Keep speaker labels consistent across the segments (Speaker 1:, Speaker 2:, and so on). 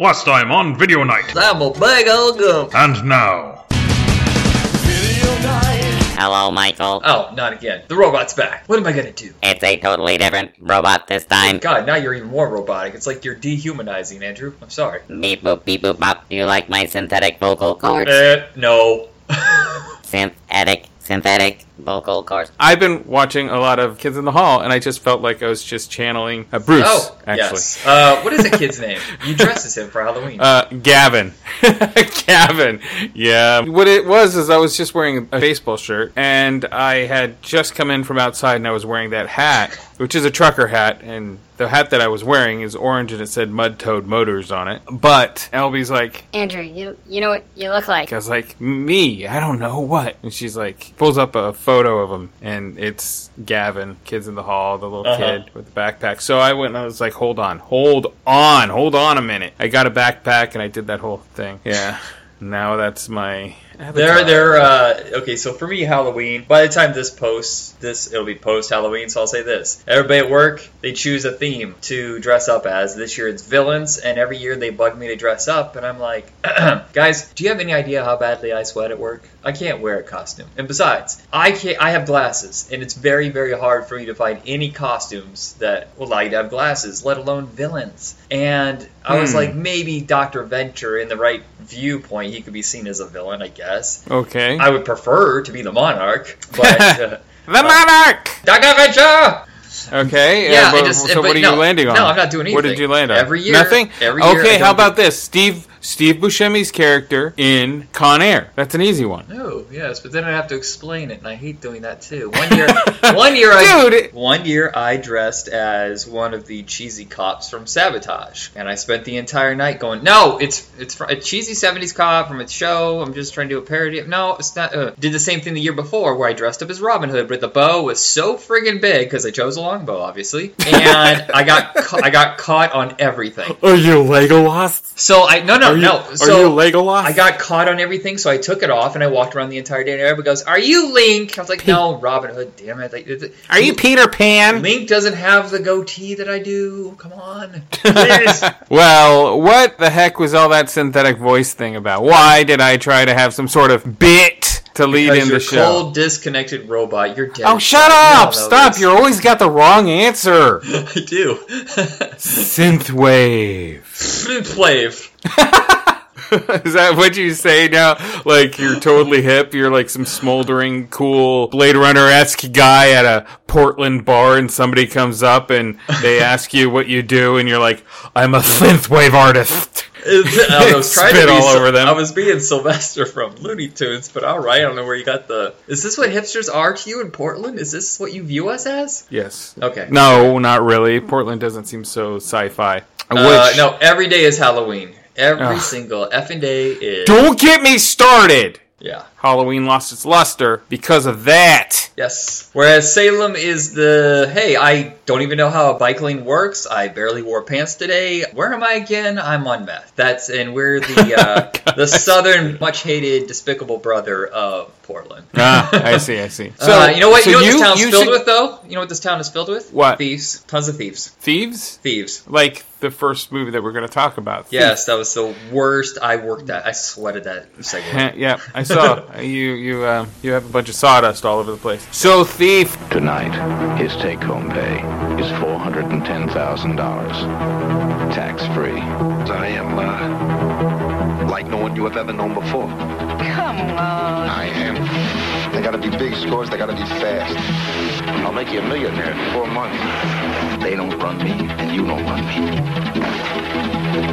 Speaker 1: Last time on Video Night.
Speaker 2: I'm a big old gump.
Speaker 1: And now. Video night.
Speaker 3: Hello, Michael.
Speaker 2: Oh, not again. The robot's back. What am I gonna do?
Speaker 3: It's a totally different robot this time.
Speaker 2: God, now you're even more robotic. It's like you're dehumanizing, Andrew. I'm sorry.
Speaker 3: Beep boop beep boop bop. Do you like my synthetic vocal cords?
Speaker 2: Eh, no.
Speaker 3: synthetic, synthetic vocal cords.
Speaker 4: I've been watching a lot of Kids in the Hall, and I just felt like I was just channeling uh, Bruce.
Speaker 2: oh,
Speaker 4: actually,
Speaker 2: yes. Uh, what is the kid's name? You dress as him for Halloween.
Speaker 4: uh, Gavin. Gavin. Yeah. What it was is I was just wearing a baseball shirt, and I had just come in from outside, and I was wearing that hat, which is a trucker hat, and the hat that I was wearing is orange, and it said Mud Toad Motors on it. But Albie's like,
Speaker 5: Andrew, you you know what you look like.
Speaker 4: I was like, me? I don't know what. And she's like, pulls up a photo of him, and it's Gavin, kids in the hall, the little
Speaker 2: Uh-huh.
Speaker 4: kid with the backpack. So I went and I was like, hold on, hold on, hold on a minute. I got a backpack, and I did that whole thing. Yeah. Now that's my.
Speaker 2: They're they're uh, okay. So for me, Halloween. By the time this posts, this it'll be post Halloween. So I'll say this: everybody at work they choose a theme to dress up as. This year it's villains, and every year they bug me to dress up, and I'm like, guys, do you have any idea how badly I sweat at work? I can't wear a costume, and besides, I can't. I have glasses, and it's very very hard for me to find any costumes that will allow you to have glasses, let alone villains. And I was
Speaker 4: Hmm.
Speaker 2: like, maybe Doctor Venture in the right viewpoint, he could be seen as a villain, I guess.
Speaker 4: Okay.
Speaker 2: I would prefer to be the monarch, but uh,
Speaker 4: the monarch!
Speaker 2: Dr. Venture!
Speaker 4: Okay.
Speaker 2: Yeah,
Speaker 4: uh, but-
Speaker 2: just-
Speaker 4: so
Speaker 2: but
Speaker 4: what are
Speaker 2: no,
Speaker 4: you landing on?
Speaker 2: no, I'm not doing
Speaker 4: What
Speaker 2: anything.
Speaker 4: did you land on?
Speaker 2: Every year-
Speaker 4: Nothing.
Speaker 2: every year
Speaker 4: okay. How about this, Steve? Steve Buscemi's character in Con Air. That's an easy one.
Speaker 2: No, yes, but then I have to explain it, and I hate doing that too. One year, one year, I,
Speaker 4: Dude!
Speaker 2: one year I dressed as one of the cheesy cops from Sabotage, and I spent the entire night going, "No, it's it's fr- a cheesy '70s cop from a show. I'm just trying to do a parody. of No, it's not." Uh. Did the same thing the year before, where I dressed up as Robin Hood, but the bow was so friggin' big because I chose a long bow, obviously, and I got ca- I got caught on everything.
Speaker 4: Are you Legolas?
Speaker 2: So I no no
Speaker 4: Are you,
Speaker 2: no.
Speaker 4: Are
Speaker 2: so
Speaker 4: you Legolas?
Speaker 2: I got caught on everything, so I took it off and I walked around the entire day. And everybody goes, "Are you Link?" I was like, "No, Robin Hood." Damn it! Like, it-
Speaker 4: Are you Peter Pan?
Speaker 2: Link doesn't have the goatee that I do. Come on.
Speaker 4: Well, what the heck was all that synthetic voice thing about? Why did I try to have some sort of bit to lead in the show?
Speaker 2: cold, disconnected robot. You're dead.
Speaker 4: Oh, shut up!
Speaker 2: know
Speaker 4: Stop!
Speaker 2: this.
Speaker 4: You always got the wrong answer.
Speaker 2: I do.
Speaker 4: Synthwave.
Speaker 2: Flave.
Speaker 4: Is that what you say now? Like you're totally hip. You're like some smoldering, cool Blade Runner esque guy at a Portland bar, and somebody comes up and they ask you what you do, and you're like, "I'm a synthwave artist."
Speaker 2: I was trying
Speaker 4: Spit
Speaker 2: to be
Speaker 4: all over them.
Speaker 2: I was being Sylvester from Looney Tunes, but all right. I don't know where you got the. Is this what hipsters are to you in Portland? Is this what you view us as?
Speaker 4: Yes.
Speaker 2: Okay.
Speaker 4: No, not really. Portland doesn't seem so sci-fi.
Speaker 2: Uh, no, every day is Halloween. Every
Speaker 4: Ugh.
Speaker 2: single effing day is.
Speaker 4: don't get me started.
Speaker 2: Yeah.
Speaker 4: Halloween lost its luster because of that.
Speaker 2: Yes. Whereas Salem is the hey, I don't even know how a bike lane works. I barely wore pants today. Where am I again? I'm on meth. That's and we're the uh, the southern, much hated, despicable brother of Portland.
Speaker 4: Ah, I see. I see.
Speaker 2: uh, you know what?
Speaker 4: so
Speaker 2: you know what this town's
Speaker 4: you
Speaker 2: filled
Speaker 4: should-
Speaker 2: with, though. You know what this town is filled with?
Speaker 4: What?
Speaker 2: Thieves. Tons of thieves.
Speaker 4: Thieves,
Speaker 2: Thieves.
Speaker 4: like the first movie that we're going to talk about.
Speaker 2: Yes, that was the worst I worked at. I sweated that segment.
Speaker 4: yeah, I saw you. You uh, you have a bunch of sawdust all over the place. So thief.
Speaker 6: Tonight, his take-home pay is four hundred and ten thousand dollars, tax-free.
Speaker 7: I am, uh, like no one you have ever known before.
Speaker 5: Come on.
Speaker 7: I am. They gotta be big scores, they gotta be fast.
Speaker 6: I'll make you a millionaire in four months. They don't run me, and you don't run me.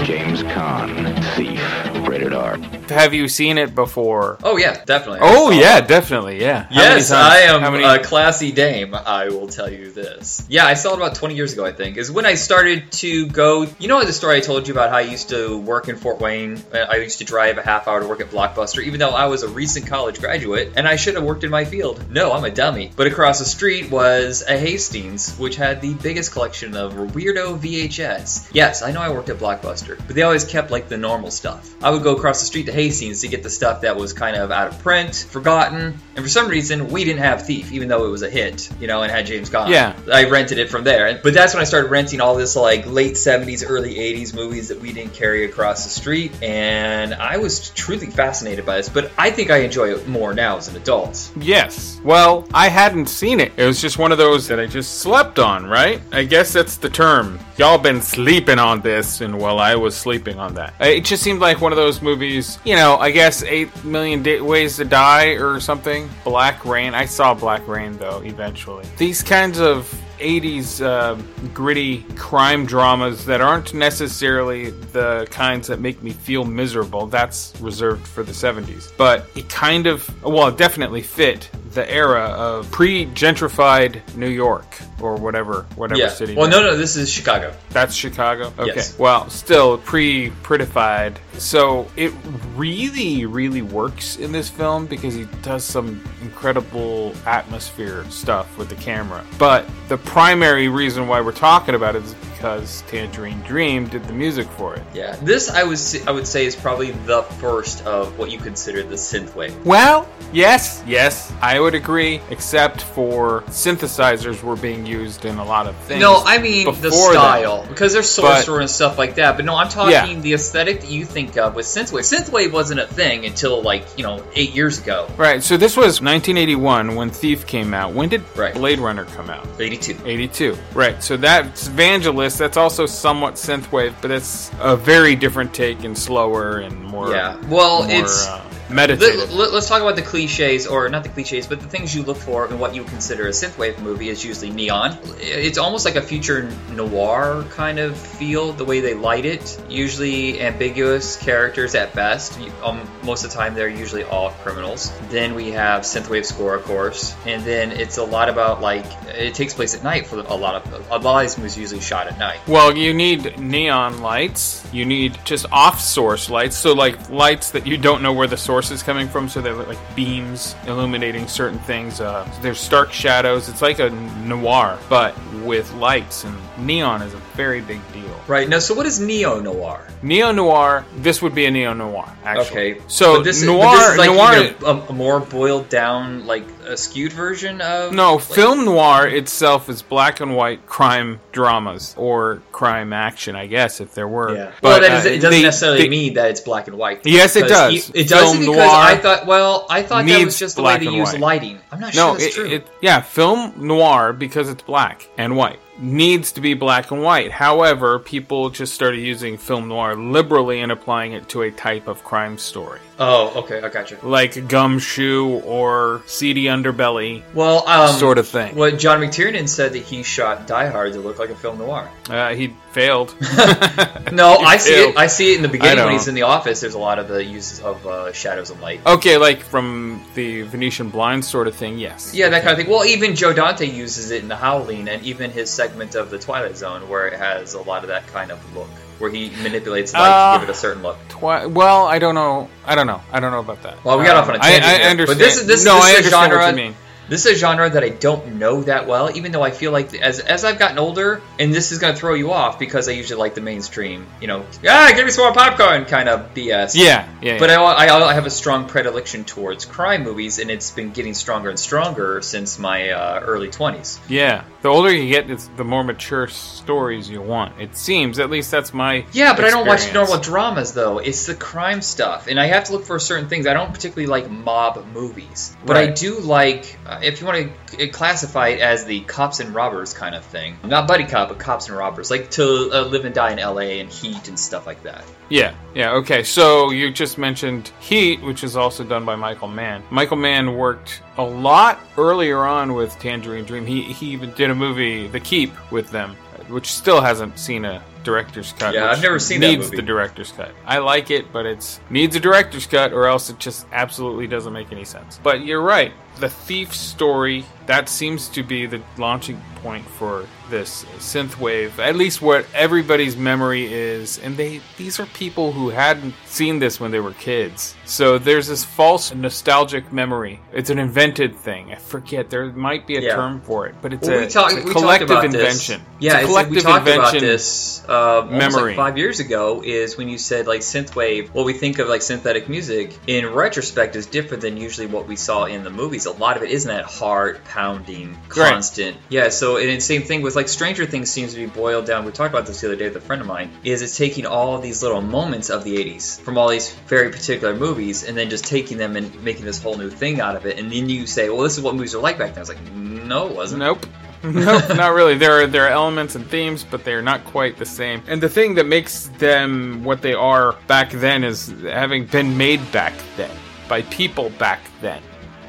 Speaker 6: James Caan, Thief, rated R.
Speaker 4: Have you seen it before?
Speaker 2: Oh yeah, definitely.
Speaker 4: Oh yeah, definitely. Yeah.
Speaker 2: Yes. I am
Speaker 4: many?
Speaker 2: a classy dame. I will tell you this. Yeah, I saw it about 20 years ago. I think is when I started to go. You know the story I told you about how I used to work in Fort Wayne. I used to drive a half hour to work at Blockbuster, even though I was a recent college graduate and I should have worked in my field. No, I'm a dummy. But across the street was a Hastings, which had the biggest collection of weirdo VHS. Yes, I know I worked at Blockbuster, but they always kept like the normal stuff. I would go across the street to Hastings to get the stuff that was kind of out of print, forgotten, and for some reason we didn't have Thief, even though it was a hit, you know, and had James Caan.
Speaker 4: Yeah.
Speaker 2: I rented it from there, but that's when I started renting all this like late '70s, early '80s movies that we didn't carry across the street, and I was truly fascinated by this. But I think I enjoy it more now as an adult.
Speaker 4: Yes. Well, I hadn't seen it. It was just one of those that I just slept on, right? I guess that's the term. Y'all been sleeping on this, and well, I was sleeping on that. It just seemed like one of those movies, you know, I guess 8 Million Di- Ways to Die or something. Black Rain. I saw Black Rain, though, eventually. These kinds of 80s uh, gritty crime dramas that aren't necessarily the kinds that make me feel miserable. That's reserved for the 70s. But it kind of, well, it definitely fit the era of pre-gentrified New York or whatever, whatever
Speaker 2: Yeah.
Speaker 4: city.
Speaker 2: Well,
Speaker 4: that-
Speaker 2: no, no, this is Chicago.
Speaker 4: that's Chicago. Okay.
Speaker 2: Yes.
Speaker 4: Well, still pre prettified. So it really, really works in this film because he does some incredible atmosphere stuff with the camera. But the primary reason why we're talking about it is because Tangerine Dream did the music for it.
Speaker 2: Yeah, this I was I would say is probably the first of what you consider the synthwave.
Speaker 4: Well, yes, yes, I would agree, except for synthesizers were being used in a lot of things.
Speaker 2: No, I mean the
Speaker 4: before that.
Speaker 2: style because there's sorcerer and stuff like that. But no, I'm talking
Speaker 4: Yeah.
Speaker 2: the aesthetic that you think of with synthwave. Synthwave wasn't a thing until like you know eight years ago.
Speaker 4: Right, so this was 1981 when Thief came out. When did
Speaker 2: Right.
Speaker 4: Blade Runner come out?
Speaker 2: 82.
Speaker 4: 82. Right. So that's Vangelis. That's also somewhat synthwave, but it's a very different take and slower and more.
Speaker 2: Yeah. Well,
Speaker 4: more,
Speaker 2: it's
Speaker 4: uh, meditative.
Speaker 2: Let, us talk about the cliches, or not the cliches, but the things you look for in what you consider a synthwave movie is usually neon. It's almost like a future noir kind of feel, the way they light it. Usually ambiguous characters at best. Um, most of the time, they're usually all criminals. Then we have synthwave score, of course, and then it's a lot about like it takes place at night for a lot of a lot of these movies usually shot at night.
Speaker 4: well, you need neon lights. You need just off-source lights, so like lights that you don't know where the source is coming from. So they're like beams illuminating certain things. Uh, there's stark shadows. It's like a noir, but with lights and neon is a very big deal.
Speaker 2: Right. Now, so what is neo noir?
Speaker 4: Neo noir. This would be a neo noir, actually.
Speaker 2: Okay.
Speaker 4: So
Speaker 2: But this is,
Speaker 4: noir,
Speaker 2: but this is like
Speaker 4: noir.
Speaker 2: a, a more boiled down, like a skewed version of.
Speaker 4: No,
Speaker 2: like-
Speaker 4: film noir itself is black and white crime dramas or crime action, I guess, if there were.
Speaker 2: Yeah.
Speaker 4: But
Speaker 2: well, that
Speaker 4: uh,
Speaker 2: it doesn't
Speaker 4: they-
Speaker 2: necessarily
Speaker 4: they-
Speaker 2: mean that it's black and white.
Speaker 4: Yes, it
Speaker 2: Because
Speaker 4: does.
Speaker 2: It does
Speaker 4: Film
Speaker 2: because
Speaker 4: noir
Speaker 2: I thought. Well, I thought that was just the way
Speaker 4: black
Speaker 2: they use
Speaker 4: white.
Speaker 2: lighting. I'm not
Speaker 4: No,
Speaker 2: sure that's
Speaker 4: it,
Speaker 2: true.
Speaker 4: it, yeah, film noir because it's black and white needs to be black and white. However, people just started using film noir liberally and applying it to a type of crime story,
Speaker 2: oh, okay, I got you.
Speaker 4: like Gumshoe or Seedy Underbelly
Speaker 2: Well, um,
Speaker 4: sort of thing.
Speaker 2: What John McTiernan said that he shot Die Hard to look like a film noir.
Speaker 4: Uh, he failed.
Speaker 2: No, I see
Speaker 4: failed.
Speaker 2: it. I see it in the beginning when he's in the office. There's a lot of the uses of uh, shadows and light.
Speaker 4: okay, like from the Venetian Blind sort of thing. Yes.
Speaker 2: Yeah, that kind of thing. Well, even Joe Dante uses it in The Howling, and even his segment of The Twilight Zone, where it has a lot of that kind of look, where he manipulates light
Speaker 4: Uh,
Speaker 2: to give it a certain look.
Speaker 4: Twi- well, I don't know. I don't know. I don't know about that.
Speaker 2: Well, we got
Speaker 4: Um,
Speaker 2: off on a
Speaker 4: I-
Speaker 2: tangent
Speaker 4: I,
Speaker 2: here,
Speaker 4: understand.
Speaker 2: but this is- this-
Speaker 4: no,
Speaker 2: this
Speaker 4: I
Speaker 2: is a
Speaker 4: understand
Speaker 2: genre-
Speaker 4: what you mean.
Speaker 2: This is a genre that I don't know that well, even though I feel like as as I've gotten older, and this is going to throw you off because I usually like the mainstream, you know, ah, give me some more popcorn kind of BS.
Speaker 4: Yeah, yeah.
Speaker 2: But
Speaker 4: yeah.
Speaker 2: I, I, I have a strong predilection towards crime movies, and it's been getting stronger and stronger since my uh, early 20s.
Speaker 4: yeah, the older you get, it's the more mature stories you want. It seems, at least that's my
Speaker 2: Yeah, but I don't watch normal dramas though. It's the crime stuff, and I have to look for certain things. I don't particularly like mob movies, but I do like uh, if you want to classify it as the cops and robbers kind of thing. Not buddy cop, but cops and robbers, like to uh, live and die in L.A. and Heat and stuff like that.
Speaker 4: Yeah, yeah, okay. So you just mentioned Heat, which is also done by Michael Mann. Michael Mann worked a lot earlier on with Tangerine Dream. He he even did a movie, The Keep, with them, which still hasn't seen a director's cut.
Speaker 2: Yeah, I've never seen that
Speaker 4: needs
Speaker 2: movie.
Speaker 4: the director's cut. I like it, but it's needs a director's cut, or else it just absolutely doesn't make any sense. But you're right. The thief story that seems to be the launching point for this synthwave. At least what everybody's memory is, and they these are people who hadn't seen this when they were kids. So there's this false nostalgic memory. It's an invented thing. I forget there might be a
Speaker 2: Yeah.
Speaker 4: term for it, but it's
Speaker 2: Well,
Speaker 4: a,
Speaker 2: talk,
Speaker 4: it's a collective invention.
Speaker 2: This. Yeah,
Speaker 4: it's a collective
Speaker 2: we talked
Speaker 4: invention.
Speaker 2: about this uh, uh,
Speaker 4: Memory.
Speaker 2: like five years ago is when you said like synthwave. What we think of like synthetic music in retrospect is different than usually what we saw in the movies. A lot of it isn't that heart pounding, constant. Right. Yeah. So and same thing with like Stranger Things seems to be boiled down. We talked about this the other day with a friend of mine. Is it's taking all of these little moments of the '80s from all these very particular movies and then just taking them and making this whole new thing out of it. And then you say, well, this is what movies are like back then. I was like, no, it wasn't.
Speaker 4: Nope. nope, not really. There are there are elements and themes, but they're not quite the same. And the thing that makes them what they are back then is having been made back then by people back then.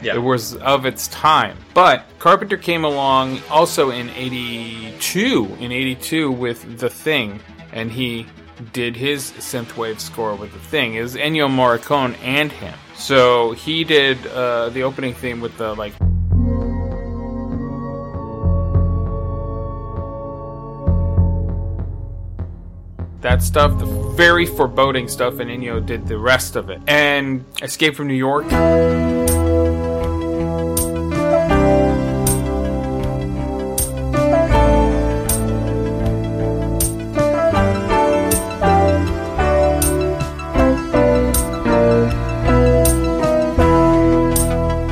Speaker 2: Yeah.
Speaker 4: It was of its time. But Carpenter came along also in 82, in 82 with The Thing, and he did his synthwave score with The Thing. It was Ennio Morricone and him. So he did uh, the opening theme with the like that stuff, the very foreboding stuff, and Ennio did the rest of it. And Escape from New York.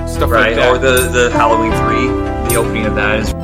Speaker 4: Stuff like
Speaker 2: Right,
Speaker 4: that.
Speaker 2: or the the Halloween three, the opening of that is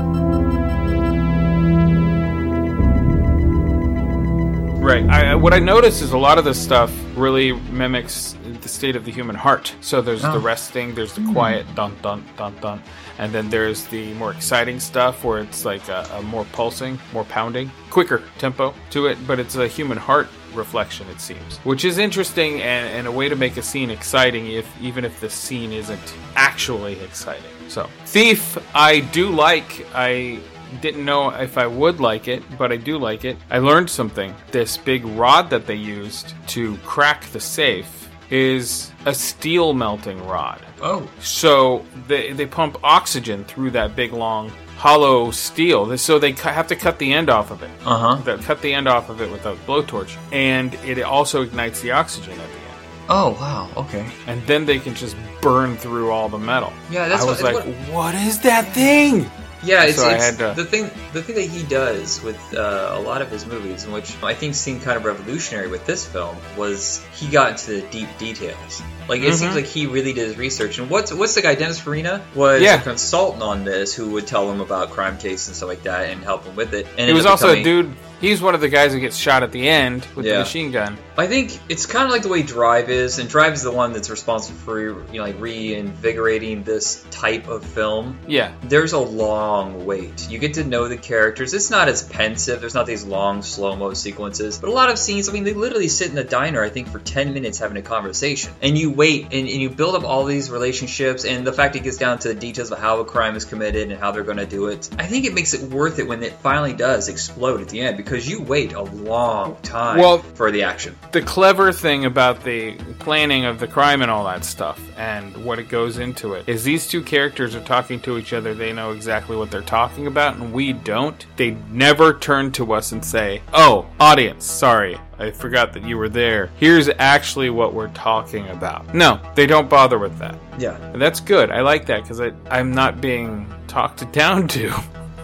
Speaker 4: Right. I, what I notice is a lot of this stuff really mimics the state of the human heart. So there's the oh. resting, there's the hmm. quiet dun dun dun dun, and then there's the more exciting stuff where it's like a, a more pulsing, more pounding, quicker tempo to it, but it's a human heart reflection it seems which is interesting and, and a way to make a scene exciting if even if the scene isn't actually exciting. So thief i do like. I didn't know if I would like it, but I do like it. I learned something. This big rod that they used to crack the safe is a steel melting rod.
Speaker 2: oh
Speaker 4: So they, they pump oxygen through that big long hollow steel. So they cu- have to cut the end off of it.
Speaker 2: uh huh
Speaker 4: They cut the end off of it with a blowtorch, and it also ignites the oxygen at the end.
Speaker 2: oh wow okay
Speaker 4: And then they can just burn through all the metal.
Speaker 2: Yeah, that's
Speaker 4: I
Speaker 2: what-
Speaker 4: was like,
Speaker 2: what-
Speaker 4: what is that thing?
Speaker 2: Yeah it's,
Speaker 4: So
Speaker 2: it's
Speaker 4: to-
Speaker 2: the thing the thing that he does with uh, a lot of his movies which I think seemed kind of revolutionary with this film was he got into the deep details like it
Speaker 4: Mm-hmm.
Speaker 2: seems like he really did his research and what's what's the guy Dennis Farina was
Speaker 4: Yeah.
Speaker 2: a consultant on this who would tell him about crime cases and stuff like that and help him with it and
Speaker 4: He was
Speaker 2: ended up
Speaker 4: also a dude. He's one of the guys who gets shot at the end with the machine gun.
Speaker 2: I think it's kind of like the way Drive is, and Drive is the one that's responsible for you know like reinvigorating this type of film.
Speaker 4: Yeah,
Speaker 2: There's a long wait. You get to know the characters. It's not as pensive. There's not these long slow mo sequences, but a lot of scenes. I mean, they literally sit in the diner. I think for ten minutes having a conversation, and you wait and, and you build up all these relationships, and the fact it gets down to the details of how a crime is committed and how they're going to do it. I think it makes it worth it when it finally does explode at the end because you wait a long time
Speaker 4: Well-
Speaker 2: for the action.
Speaker 4: the clever thing about the planning of the crime and all that stuff and what it goes into it is these two characters are talking to each other. They know exactly what they're talking about and we don't. They never turn to us and say oh audience sorry i forgot that you were there. Here's actually what we're talking about. No they don't bother with that.
Speaker 2: Yeah.
Speaker 4: and that's good. I like that because i'm not being talked down to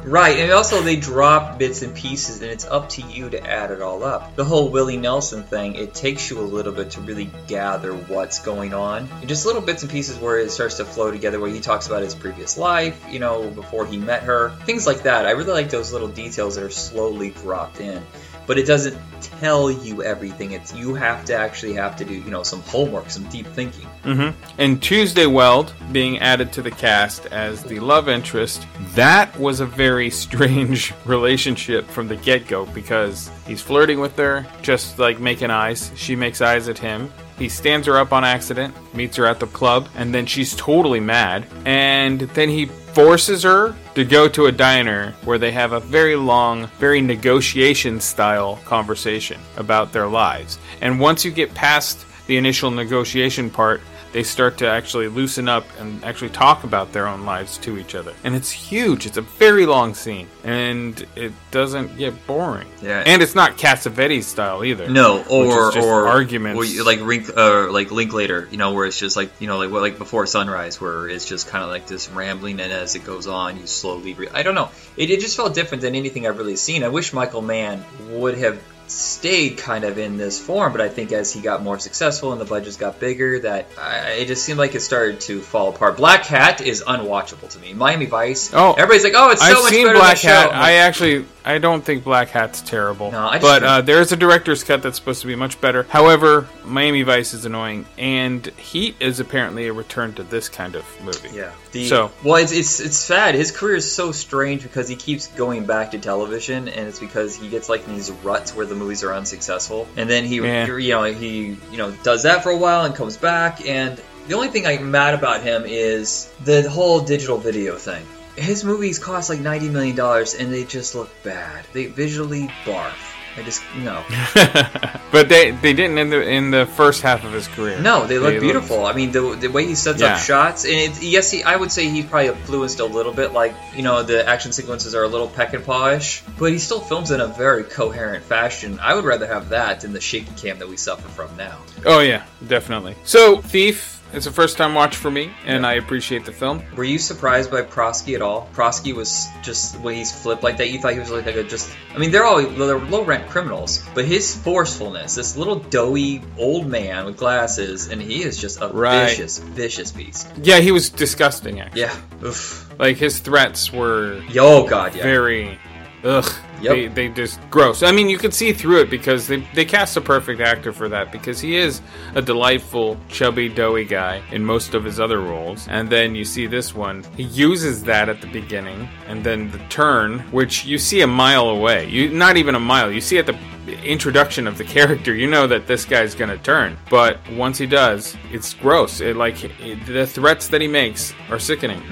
Speaker 2: Right, and also they drop bits and pieces, and it's up to you to add it all up. The whole Willie Nelson thing, it takes you a little bit to really gather what's going on. Just little bits and pieces where it starts to flow together, where he talks about his previous life, you know, before he met her, things like that. I really like those little details that are slowly dropped in. But it doesn't tell you everything. It's you have to actually have to do, you know, some homework, some deep thinking.
Speaker 4: hmm And Tuesday Weld being added to the cast as the love interest, that was a very strange relationship from the get go because he's flirting with her, just like making eyes. She makes eyes at him. He stands her up on accident, meets her at the club, and then she's totally mad. And then he forces her to go to a diner where they have a very long, very negotiation style conversation about their lives. And once you get past the initial negotiation part, they start to actually loosen up and actually talk about their own lives to each other. And it's huge. It's a very long scene. And it doesn't get boring.
Speaker 2: Yeah.
Speaker 4: And it's not Cassavetes style either.
Speaker 2: No, or or
Speaker 4: arguments.
Speaker 2: or you- like Rink, uh, like Linklater, you know, where it's just like you know, like like before sunrise, where it's just kind of like this rambling, and as it goes on, you slowly. Re- I don't know. It, it just felt different than anything I've really seen. I wish Michael Mann would have stayed kind of in this form, but I think as he got more successful and the budgets got bigger, that uh, it just seemed like it started to fall apart. Black Hat is unwatchable to me. Miami Vice.
Speaker 4: Oh,
Speaker 2: everybody's like, oh, it's so
Speaker 4: I've
Speaker 2: much
Speaker 4: seen
Speaker 2: better
Speaker 4: Black
Speaker 2: than show.
Speaker 4: Hat. I actually, I don't think Black Hat's terrible.
Speaker 2: No, I
Speaker 4: but uh, there's a director's cut that's supposed to be much better. However, Miami Vice is annoying, and Heat is apparently a return to this kind of movie.
Speaker 2: Yeah. The,
Speaker 4: So-
Speaker 2: well, it's, it's it's sad. His career is so strange because he keeps going back to television, and it's because he gets like in these ruts where the movies are unsuccessful, and then he
Speaker 4: Yeah.
Speaker 2: you know he you know does that for a while and comes back. And the only thing I'm mad about him is the whole digital video thing. His movies cost like ninety million dollars, and they just look bad. They visually barf. I just no.
Speaker 4: but they they didn't in the in the first half of his career.
Speaker 2: No, they look
Speaker 4: looked-
Speaker 2: beautiful. I mean, the, the way he sets
Speaker 4: Yeah.
Speaker 2: up shots, and it, yes, he, I would say he probably influenced a little bit. Like you know, the action sequences are a little peck and polish, but he still films in a very coherent fashion. I would rather have that than the shaky cam that we suffer from now.
Speaker 4: Oh yeah, definitely. So Thief is a first time watch for me, and I appreciate the film.
Speaker 2: Were you surprised by Prosky at all? Prosky was just when he's flipped like that. You thought he was like a just. I mean, they're all they're low rent criminals, but his forcefulness, this little doughy old man with glasses, and he is just a
Speaker 4: Right.
Speaker 2: vicious, vicious beast.
Speaker 4: Yeah, he was disgusting. Actually,
Speaker 2: Yeah. Oof.
Speaker 4: like his threats were
Speaker 2: Yo, God, yeah.
Speaker 4: very ugh.
Speaker 2: Yep.
Speaker 4: They, they just gross. I mean, you could see through it because they they cast a perfect actor for that because he is a delightful, chubby, doughy guy in most of his other roles. And then you see this one, he uses that at the beginning, and then the turn, which you see a mile away. You not even a mile. You see at the introduction of the character, you know that this guy's gonna turn. But once he does, it's gross. It like it, the threats that he makes are sickening.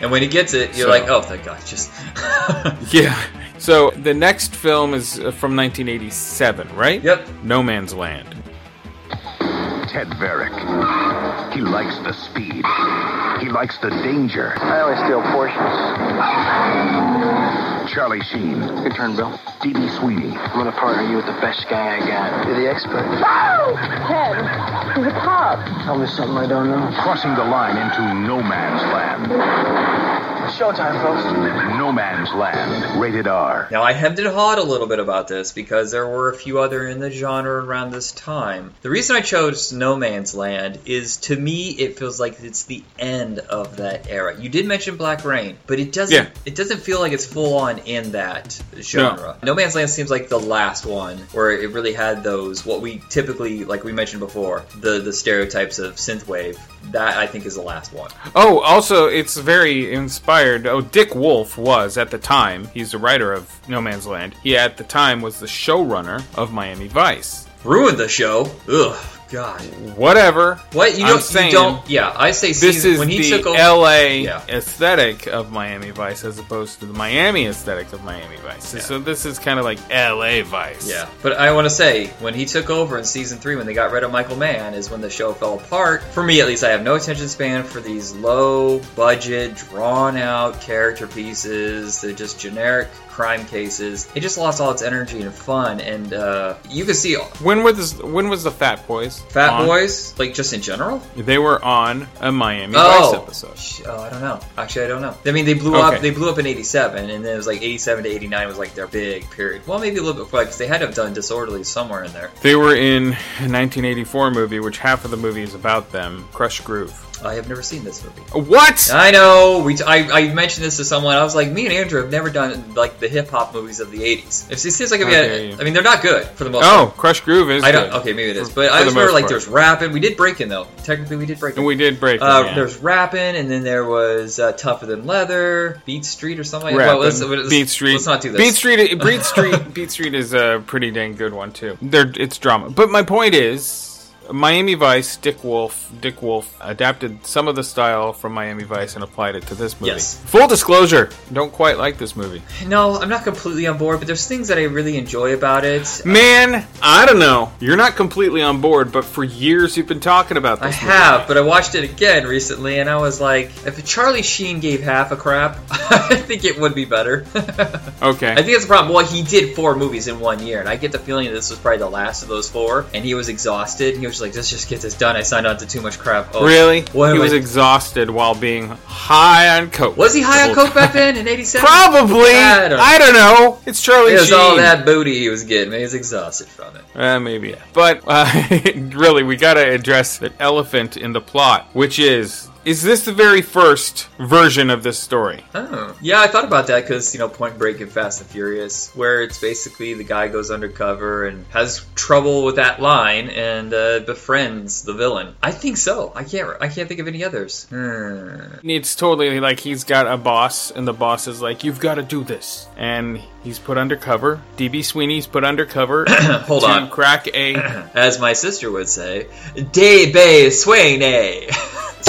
Speaker 2: And when he gets it, you're
Speaker 4: So-
Speaker 2: like, oh, thank God, just.
Speaker 4: Yeah. So the next film is uh, from 1987, right?
Speaker 2: Yep.
Speaker 4: No Man's Land.
Speaker 6: Ted Varrick. He likes the speed. He likes the danger.
Speaker 8: I only steal portions.
Speaker 6: Charlie Sheen.
Speaker 8: Good turn, Bill.
Speaker 6: D.B. Sweeney.
Speaker 8: I'm gonna partner you with the best guy I got. You're the expert.
Speaker 9: Ted, he's a cop.
Speaker 8: Tell me something I don't know.
Speaker 6: Crossing the line into no man's land.
Speaker 8: Showtime, folks.
Speaker 6: No man's land. Rated R.
Speaker 2: Now, I hemmed and hawed a little bit about this because there were a few other in the genre around this time. The reason I chose No Man's Land is to me it feels like it's the end of that era. You did mention Black Rain, but it doesn't
Speaker 4: Yeah.
Speaker 2: it doesn't feel like it's full on in that genre. No. Man's Land seems like the last one where it really had those what we typically like we mentioned before, the the stereotypes of synthwave. That I think is the last one.
Speaker 4: Oh, also, it's very inspired. Oh, Dick Wolf was at the time. He's the writer of No Man's Land. He at the time was the showrunner of Miami Vice.
Speaker 2: Ruined the show. Ugh, God.
Speaker 4: Whatever.
Speaker 2: What you
Speaker 4: I'm
Speaker 2: don't?
Speaker 4: saying
Speaker 2: you don't? Yeah, I say
Speaker 4: This
Speaker 2: season,
Speaker 4: is
Speaker 2: when he
Speaker 4: the
Speaker 2: took over.
Speaker 4: LA
Speaker 2: Yeah.
Speaker 4: aesthetic of Miami Vice as opposed to the Miami aesthetic of Miami Vice. So this is kind of like LA Vice.
Speaker 2: Yeah, but I want to say when he took over in season three, when they got rid of Michael Mann, is when the show fell apart. For me, at least, I have no attention span for these low budget, drawn out character pieces. They're just generic crime cases. It just lost all its energy and fun, and uh, you can see
Speaker 4: When was when was the Fat Boys?
Speaker 2: Fat
Speaker 4: on?
Speaker 2: Boys, like just in general.
Speaker 4: They were on a Miami Vice
Speaker 2: Oh,
Speaker 4: episode.
Speaker 2: oh, I don't know. Actually, I don't know. I mean, they blew
Speaker 4: Okay.
Speaker 2: up. They blew up in '87, and then it was like '87 to '89 was like their big period. Well, maybe a little bit before because they had to have done Disorderly somewhere in there.
Speaker 4: They were in a 1984 movie, which half of the movie is about them. Krush Groove.
Speaker 2: I have never seen this movie.
Speaker 4: What?
Speaker 2: I know. We t- I, I mentioned this to someone. I was like, me and Andrew have never done like the hip hop movies of the '80s. It seems like if we had. I mean, they're not good for the most.
Speaker 4: Oh,
Speaker 2: part.
Speaker 4: Krush Groove is.
Speaker 2: I don't.
Speaker 4: good.
Speaker 2: Okay, maybe it is,
Speaker 4: For-
Speaker 2: but
Speaker 4: for
Speaker 2: I
Speaker 4: the
Speaker 2: just remember
Speaker 4: most
Speaker 2: like
Speaker 4: part.
Speaker 2: there's rapping. We did breaking though. Technically, we did break breaking.
Speaker 4: We did break.
Speaker 2: Uh,
Speaker 4: them, yeah.
Speaker 2: There's rapping, and then there was uh, tougher than leather, Beat Street or something. like that. Well, let's, let's-
Speaker 4: Beat Street.
Speaker 2: Let's not do this.
Speaker 4: Beat Street. Beat Street. Beat Street is a pretty dang good one too. There, it's drama. But my point is, Miami Vice. Dick Wolf. Dick Wolf adapted some of the style from Miami Vice and applied it to this movie.
Speaker 2: Yes.
Speaker 4: Full disclosure, don't quite like this movie.
Speaker 2: No, I'm not completely on board, but there's things that I really enjoy about it.
Speaker 4: Man, I don't know. You're not completely on board, but for years you've been talking about this.
Speaker 2: I
Speaker 4: movie.
Speaker 2: have, but I watched it again recently, and I was like, if Charlie Sheen gave half a crap, I think it would be better.
Speaker 4: Okay.
Speaker 2: I think that's the problem. Well, he did four movies in one year, and I get the feeling that this was probably the last of those four, and he was exhausted. He was was like, let's just get this done. I signed on to too much crap. Oh,
Speaker 4: Really?
Speaker 2: What
Speaker 4: he was
Speaker 2: I-
Speaker 4: exhausted while being high on coke.
Speaker 2: Was he high on coke back then in '87?
Speaker 4: Probably.
Speaker 2: I don't know.
Speaker 4: I don't know. It's Charlie
Speaker 2: It was
Speaker 4: Sheen.
Speaker 2: all that booty he was getting. He was exhausted from it.
Speaker 4: Uh, maybe. But uh, really, we got to address the elephant in the plot, which is is this the very first version of this story?
Speaker 2: Oh. Yeah, I thought about that because, you know, Point Break and Fast and Furious, where it's basically the guy goes undercover and has trouble with that line and uh, befriends the villain. I think so. I can't. I can't think of any others. Hmm.
Speaker 4: It's totally like he's got a boss, and the boss is like, "You've got to do this," and he's put undercover. DB Sweeney's put undercover
Speaker 2: Hold on.
Speaker 4: crack a.
Speaker 2: As my sister would say, "De be Sweeney."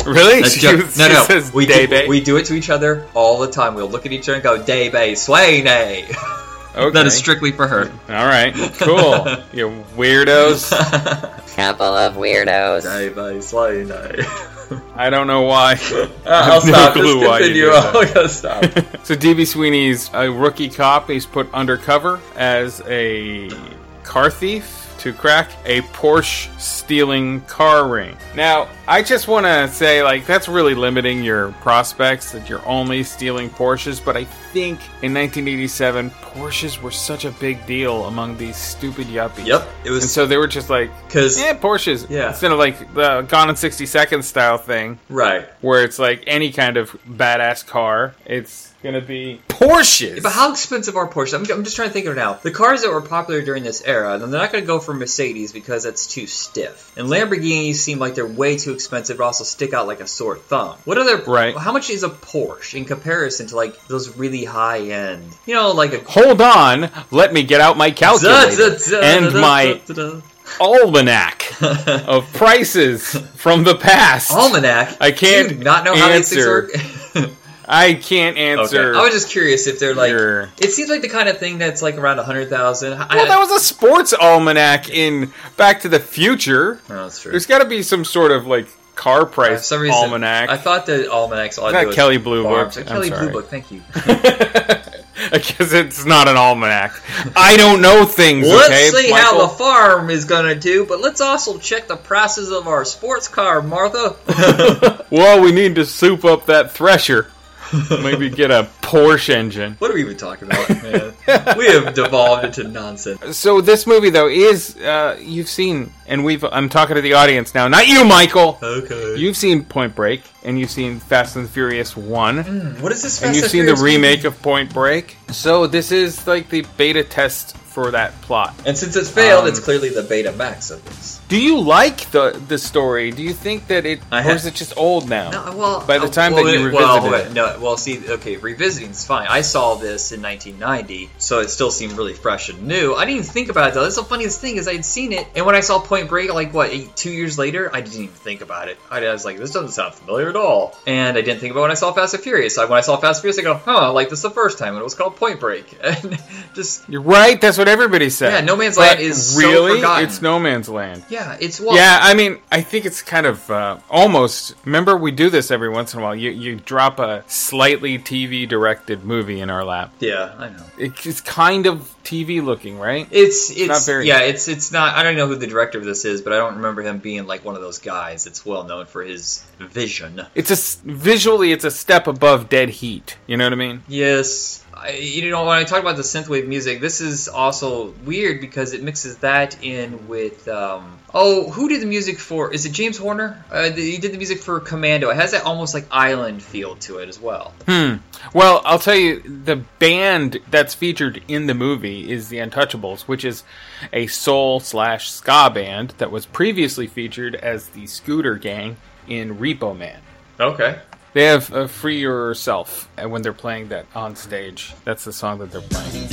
Speaker 4: Really?
Speaker 2: That's
Speaker 4: She
Speaker 2: jo-
Speaker 4: was-
Speaker 2: no,
Speaker 4: she
Speaker 2: no.
Speaker 4: says
Speaker 2: we
Speaker 4: "Day
Speaker 2: do,
Speaker 4: Bay."
Speaker 2: we do it to each other all the time. We'll look at each other and go, "De be Sweeney."
Speaker 4: Okay.
Speaker 2: that is strictly for her.
Speaker 4: All right, cool. you weirdos.
Speaker 3: Couple of weirdos.
Speaker 2: De be Sweeney.
Speaker 4: I don't know why.
Speaker 2: I'll
Speaker 4: have no
Speaker 2: stop.
Speaker 4: clue
Speaker 2: Just
Speaker 4: why you
Speaker 2: continue. I'm gonna stop.
Speaker 4: So DB Sweeney's a rookie cop. He's put undercover as a car thief to crack a Porsche stealing car ring. Now, I just want to say, like, that's really limiting your prospects that you're only stealing Porsches. But I think in 1987, Porsches were such a big deal among these stupid yuppies.
Speaker 2: Yep, it was-
Speaker 4: And so they were just like,
Speaker 2: because
Speaker 4: yeah, Porsches.
Speaker 2: Yeah.
Speaker 4: Instead of like the Gone in 60 Seconds style thing
Speaker 2: Right.
Speaker 4: where it's like any kind of badass car. It's gonna be Porsches.
Speaker 2: But how expensive are Porsches? I'm, I'm just trying to think of it now. The cars that were popular during this era, then they're not going to go for Mercedes because that's too stiff. And Lamborghinis seem like they're way too expensive, but also stick out like a sore thumb. What other?
Speaker 4: Right.
Speaker 2: How much is a Porsche in comparison to like those really high end? You know, like a
Speaker 4: Hold on, let me get out my calculator and my almanac of prices from the past.
Speaker 2: almanac.
Speaker 4: I can't
Speaker 2: Do you not know how these things
Speaker 4: answer.
Speaker 2: work.
Speaker 4: I can't
Speaker 2: Okay.
Speaker 4: answer.
Speaker 2: I was just curious if they're like.
Speaker 4: your-
Speaker 2: It seems like the kind of thing that's like around a hundred thousand.
Speaker 4: well, that was a sports almanac in Back to the Future.
Speaker 2: Oh, that's true.
Speaker 4: There's got to be some sort of like car price
Speaker 2: some reason,
Speaker 4: almanac.
Speaker 2: I thought that almanacs all I
Speaker 4: Not Kelley Blue. Book.
Speaker 2: Kelley
Speaker 4: I'm
Speaker 2: Blue
Speaker 4: sorry.
Speaker 2: Book. Thank you.
Speaker 4: I guess it's not an almanac. I don't know things.
Speaker 2: Let's
Speaker 4: okay,
Speaker 2: see how the farm is gonna do, but let's also check the prices of our sports car, Martha.
Speaker 4: Well, we need to soup up that thresher. Maybe get a Porsche engine.
Speaker 2: what are we even talking about, man? we have devolved into nonsense.
Speaker 4: So this movie, though, is uh, you've seen, and we've. I'm talking to the audience now, not you, Michael.
Speaker 2: Okay.
Speaker 4: You've seen Point Break, and you've seen Fast and the Furious One,
Speaker 2: what is this?
Speaker 4: and you've seen the remake
Speaker 2: movie?
Speaker 4: of Point Break. So this is like the beta test for that plot.
Speaker 2: And since it's failed,
Speaker 4: Um,
Speaker 2: it's clearly the beta max of this.
Speaker 4: Do you like the the story? Do you think that it,
Speaker 2: I
Speaker 4: or is it just old now?
Speaker 2: No, well,
Speaker 4: by the
Speaker 2: uh,
Speaker 4: time
Speaker 2: well,
Speaker 4: that you
Speaker 2: wait, well,
Speaker 4: revisited
Speaker 2: wait,
Speaker 4: it.
Speaker 2: no, well, see, okay, revisiting's fine. I saw this in 1990, so it still seemed really fresh and new. I didn't even think about it though. That's the funniest thing is I'd seen it, and when I saw Point Break, like what, eight, two years later, I didn't even think about it. I, was like, this doesn't sound familiar at all, and I didn't think about it when I saw Fast and Furious. So when I saw Fast and Furious, I go, huh, I like this the first time, and it was called Point Break, and just
Speaker 4: You're right. That's what everybody said.
Speaker 2: Yeah, No Man's
Speaker 4: But
Speaker 2: Land is so
Speaker 4: really
Speaker 2: forgotten.
Speaker 4: it's No Man's Land.
Speaker 2: yeah, it's well,
Speaker 4: yeah, I mean, I think it's kind of uh, almost. Remember, we do this every once in a while. You you drop a slightly TV directed movie in our lap.
Speaker 2: yeah, I know.
Speaker 4: It's kind of TV looking, right?
Speaker 2: It's it's
Speaker 4: not very-
Speaker 2: yeah it's it's not I don't know who the director of this is but I don't remember him being like one of those guys that's well known for his vision.
Speaker 4: It's a visually, it's a step above Dead Heat. You know what I mean?
Speaker 2: Yes, I, you know when I talk about the synthwave music, this is also weird because it mixes that in with um, oh who did the music for? Is it James Horner? Uh, the, he did the music for Commando. It has that almost like island feel to it as well.
Speaker 4: Hmm. Well, I'll tell you, the band that's featured in the movie is the Untouchables, which is a soul slash ska band that was previously featured as the Scooter Gang in Repo Man.
Speaker 2: Okay.
Speaker 4: They have uh, "Free Yourself" and when they're playing that on stage. That's the song that they're playing.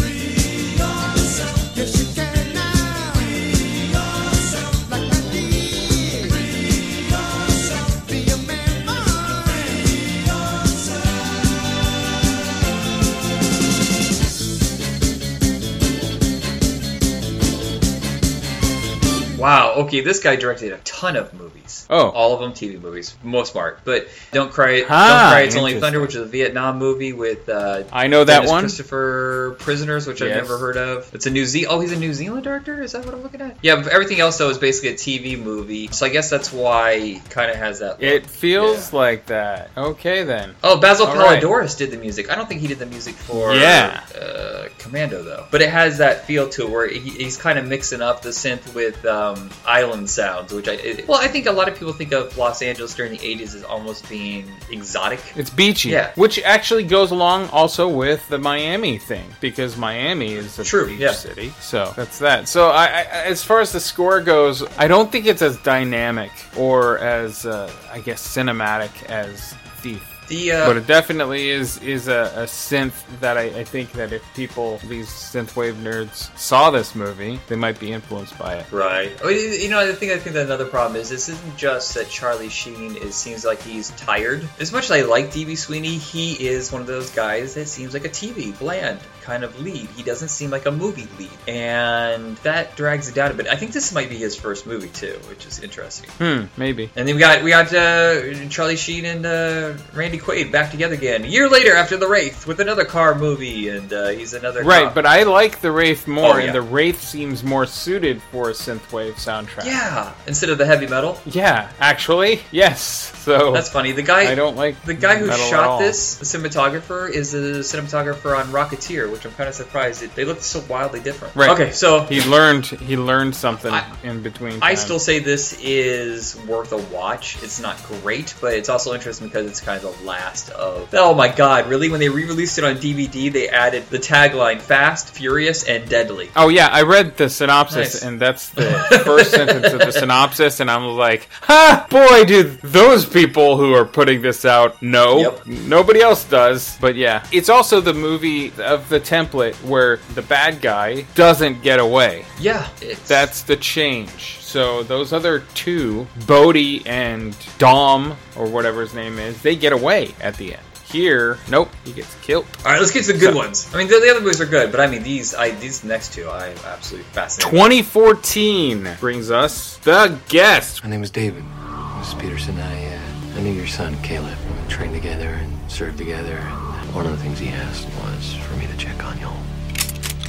Speaker 2: Wow. okay, this guy directed a ton of movies.
Speaker 4: Oh.
Speaker 2: all of them TV movies, most part. But Don't Cry,
Speaker 4: Ah,
Speaker 2: Don't Cry, It's Only. Thunder, which is a Vietnam movie with uh,
Speaker 4: I know that
Speaker 2: Dennis
Speaker 4: one.
Speaker 2: Christopher Prisoners, which I've never heard of. It's a New Zealand. Oh, he's a New Zealand director. Is that what I'm looking at? Yeah. But everything else though is basically a TV movie. So I guess that's why kind of has that. Look.
Speaker 4: It feels like that. Okay then.
Speaker 2: Oh, Basil
Speaker 4: All right.
Speaker 2: Poledouris did the music. I don't think he did the music for
Speaker 4: Yeah.
Speaker 2: uh, Commando though. But it has that feel to it where he, he's kind of mixing up the synth with um, island sounds, which I it, well, I think a lot of people think of Los Angeles during the '80s as almost being exotic.
Speaker 4: It's beachy,
Speaker 2: Yeah.
Speaker 4: which actually goes along also with the Miami thing because Miami is a
Speaker 2: True,
Speaker 4: beach
Speaker 2: yeah.
Speaker 4: city. So that's that. So I, I, as far as the score goes, I don't think it's as dynamic or as uh, I guess cinematic as Thief.
Speaker 2: The uh,
Speaker 4: but it definitely is is a, a synth that I, I think that if people these synthwave nerds saw this movie, they might be influenced by it.
Speaker 2: Right. You you know, I think I think that another problem is this isn't just that Charlie Sheen is seems like he's tired. As much as I like DB Sweeney, he is one of those guys that seems like a TV bland kind of lead. He doesn't seem like a movie lead, and that drags it down a bit. I think this might be his first movie too, which is interesting.
Speaker 4: Hmm, maybe.
Speaker 2: And then we got we got uh, Charlie Sheen and uh, Randy Quaid back together again a year later after the Wraith with another car movie, and uh, he's another
Speaker 4: Right,
Speaker 2: cop.
Speaker 4: but I like the Wraith more,
Speaker 2: Oh, yeah.
Speaker 4: and the Wraith seems more suited for a synthwave soundtrack.
Speaker 2: yeah, instead of the heavy metal.
Speaker 4: Yeah, actually, yes. So
Speaker 2: That's funny. The guy
Speaker 4: I don't like
Speaker 2: The guy who shot this, the cinematographer, is the cinematographer on Rocketeer, which I'm kind of surprised. It, they look so wildly different.
Speaker 4: Right.
Speaker 2: Okay, so
Speaker 4: He learned he learned something
Speaker 2: I-
Speaker 4: in between.
Speaker 2: I still say this is worth a watch. It's not great, but it's also interesting because it's kind of the last of. Oh my god, really? When they re released it on DVD, they added the tagline Fast, Furious, and Deadly.
Speaker 4: Oh yeah, I read the synopsis,
Speaker 2: Nice.
Speaker 4: and that's the first sentence of the synopsis, and I'm like, "Ha, boy, do those people who are putting this out know?
Speaker 2: Yep.
Speaker 4: Nobody else does." But yeah, it's also the movie of the template where the bad guy doesn't get away.
Speaker 2: Yeah, it's.
Speaker 4: That's the change. So those other two, Bodhi and Dom, or whatever his name is, they get away at the end. Here, nope, he gets killed.
Speaker 2: All right, let's get to the good
Speaker 4: So-
Speaker 2: ones. I mean, the, the other movies are good, but I mean these. I these next two, I'm absolutely fascinated.
Speaker 4: 2014 brings us the guest.
Speaker 10: My name is David. Mrs. Peterson, I, uh, I knew your son, Caleb. We trained together and served together. And one of the things he asked was for me to check on y'all.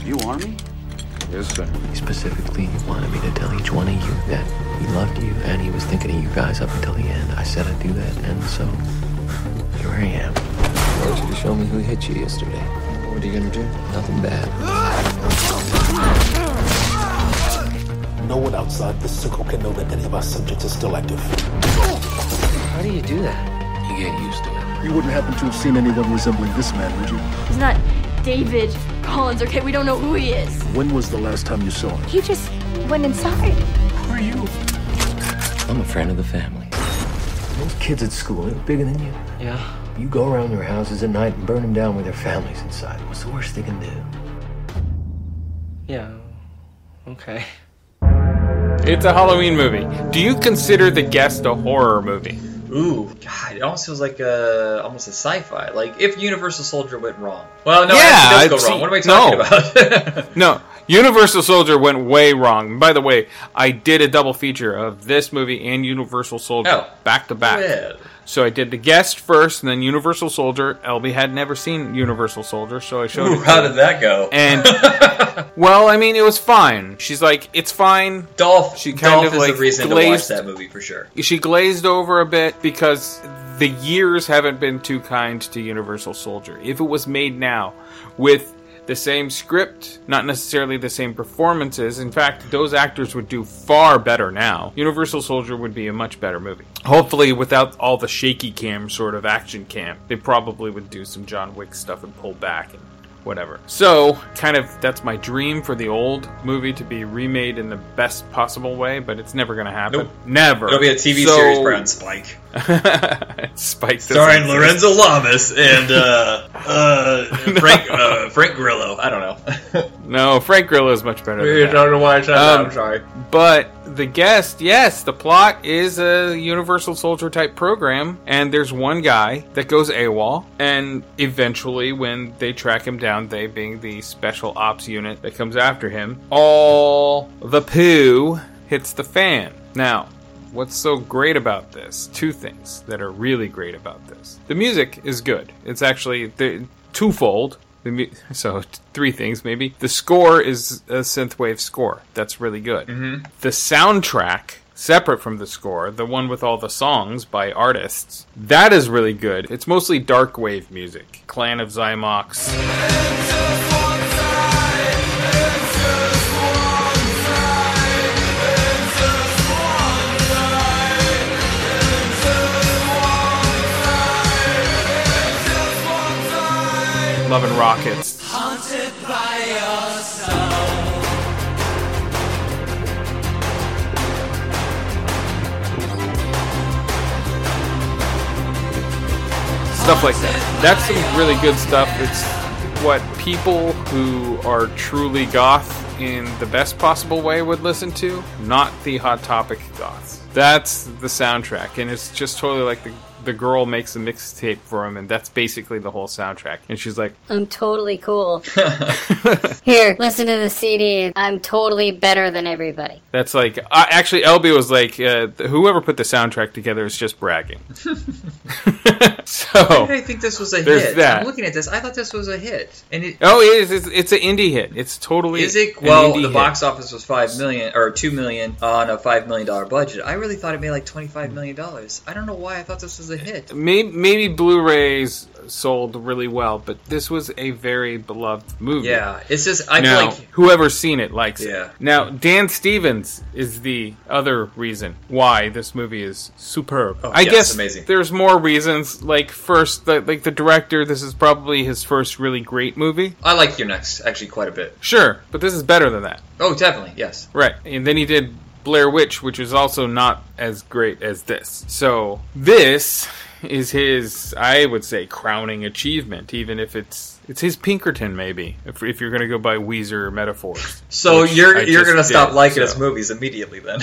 Speaker 7: You Army? Yes, sir.
Speaker 10: He specifically wanted me to tell each one of you that he loved you and he was thinking of you guys up until the end. I said I'd do that, and so here I am. I want you to show me who hit you yesterday. What are you gonna do? Nothing bad.
Speaker 11: No one outside the circle can know that any of our subjects are still active.
Speaker 10: How do you do that? You get used to it.
Speaker 11: You wouldn't happen to have seen anyone resembling this man, would you?
Speaker 9: He's not David Collins, okay? We don't know who he is.
Speaker 11: When was the last time you saw him?
Speaker 9: He just went inside.
Speaker 11: Who are you?
Speaker 10: I'm a friend of the family. Those kids at school, they're bigger than you. Yeah. You go around their houses at night and burn them down with their families inside. What's the worst they can do?
Speaker 12: Yeah. Okay.
Speaker 4: It's a Halloween movie. Do you consider The Guest a horror movie?
Speaker 2: Ooh, God, it almost feels like a almost a sci-fi. Like if Universal Soldier went wrong. Well, no,
Speaker 4: Yeah,
Speaker 2: it does go wrong. What am I talking
Speaker 4: no.
Speaker 2: about?
Speaker 4: No, Universal Soldier went way wrong. By the way, I did a double feature of this movie and Universal Soldier
Speaker 2: Oh.
Speaker 4: back to back.
Speaker 2: Well.
Speaker 4: So I did The Guest first, and then Universal Soldier. Elby had never seen Universal Soldier, so I showed
Speaker 2: Ooh,
Speaker 4: it.
Speaker 2: how did that go?
Speaker 4: And well, I mean, it was fine. She's like, it's fine.
Speaker 2: Dolph,
Speaker 4: She kind
Speaker 2: Dolph
Speaker 4: of
Speaker 2: is
Speaker 4: like
Speaker 2: the reason
Speaker 4: glazed,
Speaker 2: to watch that movie for sure.
Speaker 4: She glazed over a bit because the years haven't been too kind to Universal Soldier. If it was made now with the same script, not necessarily the same performances. In fact, those actors would do far better now. Universal Soldier would be a much better movie. Hopefully, without all the shaky cam sort of action cam, they probably would do some John Wick stuff and pull back and whatever. So, kind of, that's my dream for the old movie to be remade in the best possible way, but it's never going to happen.
Speaker 2: Nope.
Speaker 4: Never.
Speaker 2: It'll be a TV
Speaker 4: So-
Speaker 2: series around Spike.
Speaker 4: Spike
Speaker 2: Starring. Lorenzo Lamas and uh, uh, Frank uh, Frank Grillo. I don't know.
Speaker 4: No, Frank Grillo is much better.
Speaker 2: I
Speaker 4: Than
Speaker 2: don't know why I said that.
Speaker 4: Um,
Speaker 2: I'm sorry.
Speaker 4: But the guest, yes, the plot is a Universal Soldier type program, and there's one guy that goes AWOL, and eventually, when they track him down, they being the special ops unit that comes after him, all the poo hits the fan. Now, what's so great about this? Two things that are really great about this. The music is good. It's actually the, twofold. The mu- So t- three things maybe. The score is a synthwave score. That's really good.
Speaker 2: Mhm.
Speaker 4: The soundtrack, separate from the score, the one with all the songs by artists, that is really good. It's mostly dark wave music. Clan of Xymox. Love and Rockets.
Speaker 13: Haunted by
Speaker 4: stuff like that. That's some really good stuff. It's what people who are truly goth in the best possible way would listen to, not the hot topic goths. That's the soundtrack, and it's just totally like the the girl makes a mixtape for him, and that's basically the whole soundtrack. And she's like,
Speaker 5: I'm totally cool. Here, listen to the CD. I'm totally better than everybody.
Speaker 4: That's like uh, actually, LB was like, uh, whoever put the soundtrack together is just bragging. so
Speaker 2: Why did I think this was a hit?
Speaker 4: that.
Speaker 2: I'm looking at this. I thought this was a hit, and it
Speaker 4: oh, it is. It's, it's an indie hit. It's totally
Speaker 2: is it.
Speaker 4: an
Speaker 2: Well,
Speaker 4: indie
Speaker 2: the
Speaker 4: hit.
Speaker 2: box office was five million or two million on a five million dollar budget. I really thought it made like twenty five million dollars. I don't know why I thought this was a hit.
Speaker 4: Maybe, maybe Blu-rays sold really well, but this was a very beloved movie.
Speaker 2: Yeah, it's just I
Speaker 4: now,
Speaker 2: feel like
Speaker 4: whoever's seen it likes it.
Speaker 2: Yeah.
Speaker 4: it. Now, Dan Stevens is the other reason why this movie is superb.
Speaker 2: Oh,
Speaker 4: I
Speaker 2: yes,
Speaker 4: guess
Speaker 2: amazing.
Speaker 4: there's more reasons. Like first, the, like the director, this is probably his first really great movie.
Speaker 2: I like You're Next actually quite a bit.
Speaker 4: Sure, but this is better than that.
Speaker 2: Oh, definitely yes.
Speaker 4: Right. And then he did Blair Witch, which is also not as great as this. So this is his, I would say, crowning achievement, even if it's it's his Pinkerton, maybe, if, if you're going to go by Weezer metaphors.
Speaker 2: So you're
Speaker 4: I
Speaker 2: you're gonna stop
Speaker 4: did,
Speaker 2: liking
Speaker 4: so.
Speaker 2: his movies immediately then.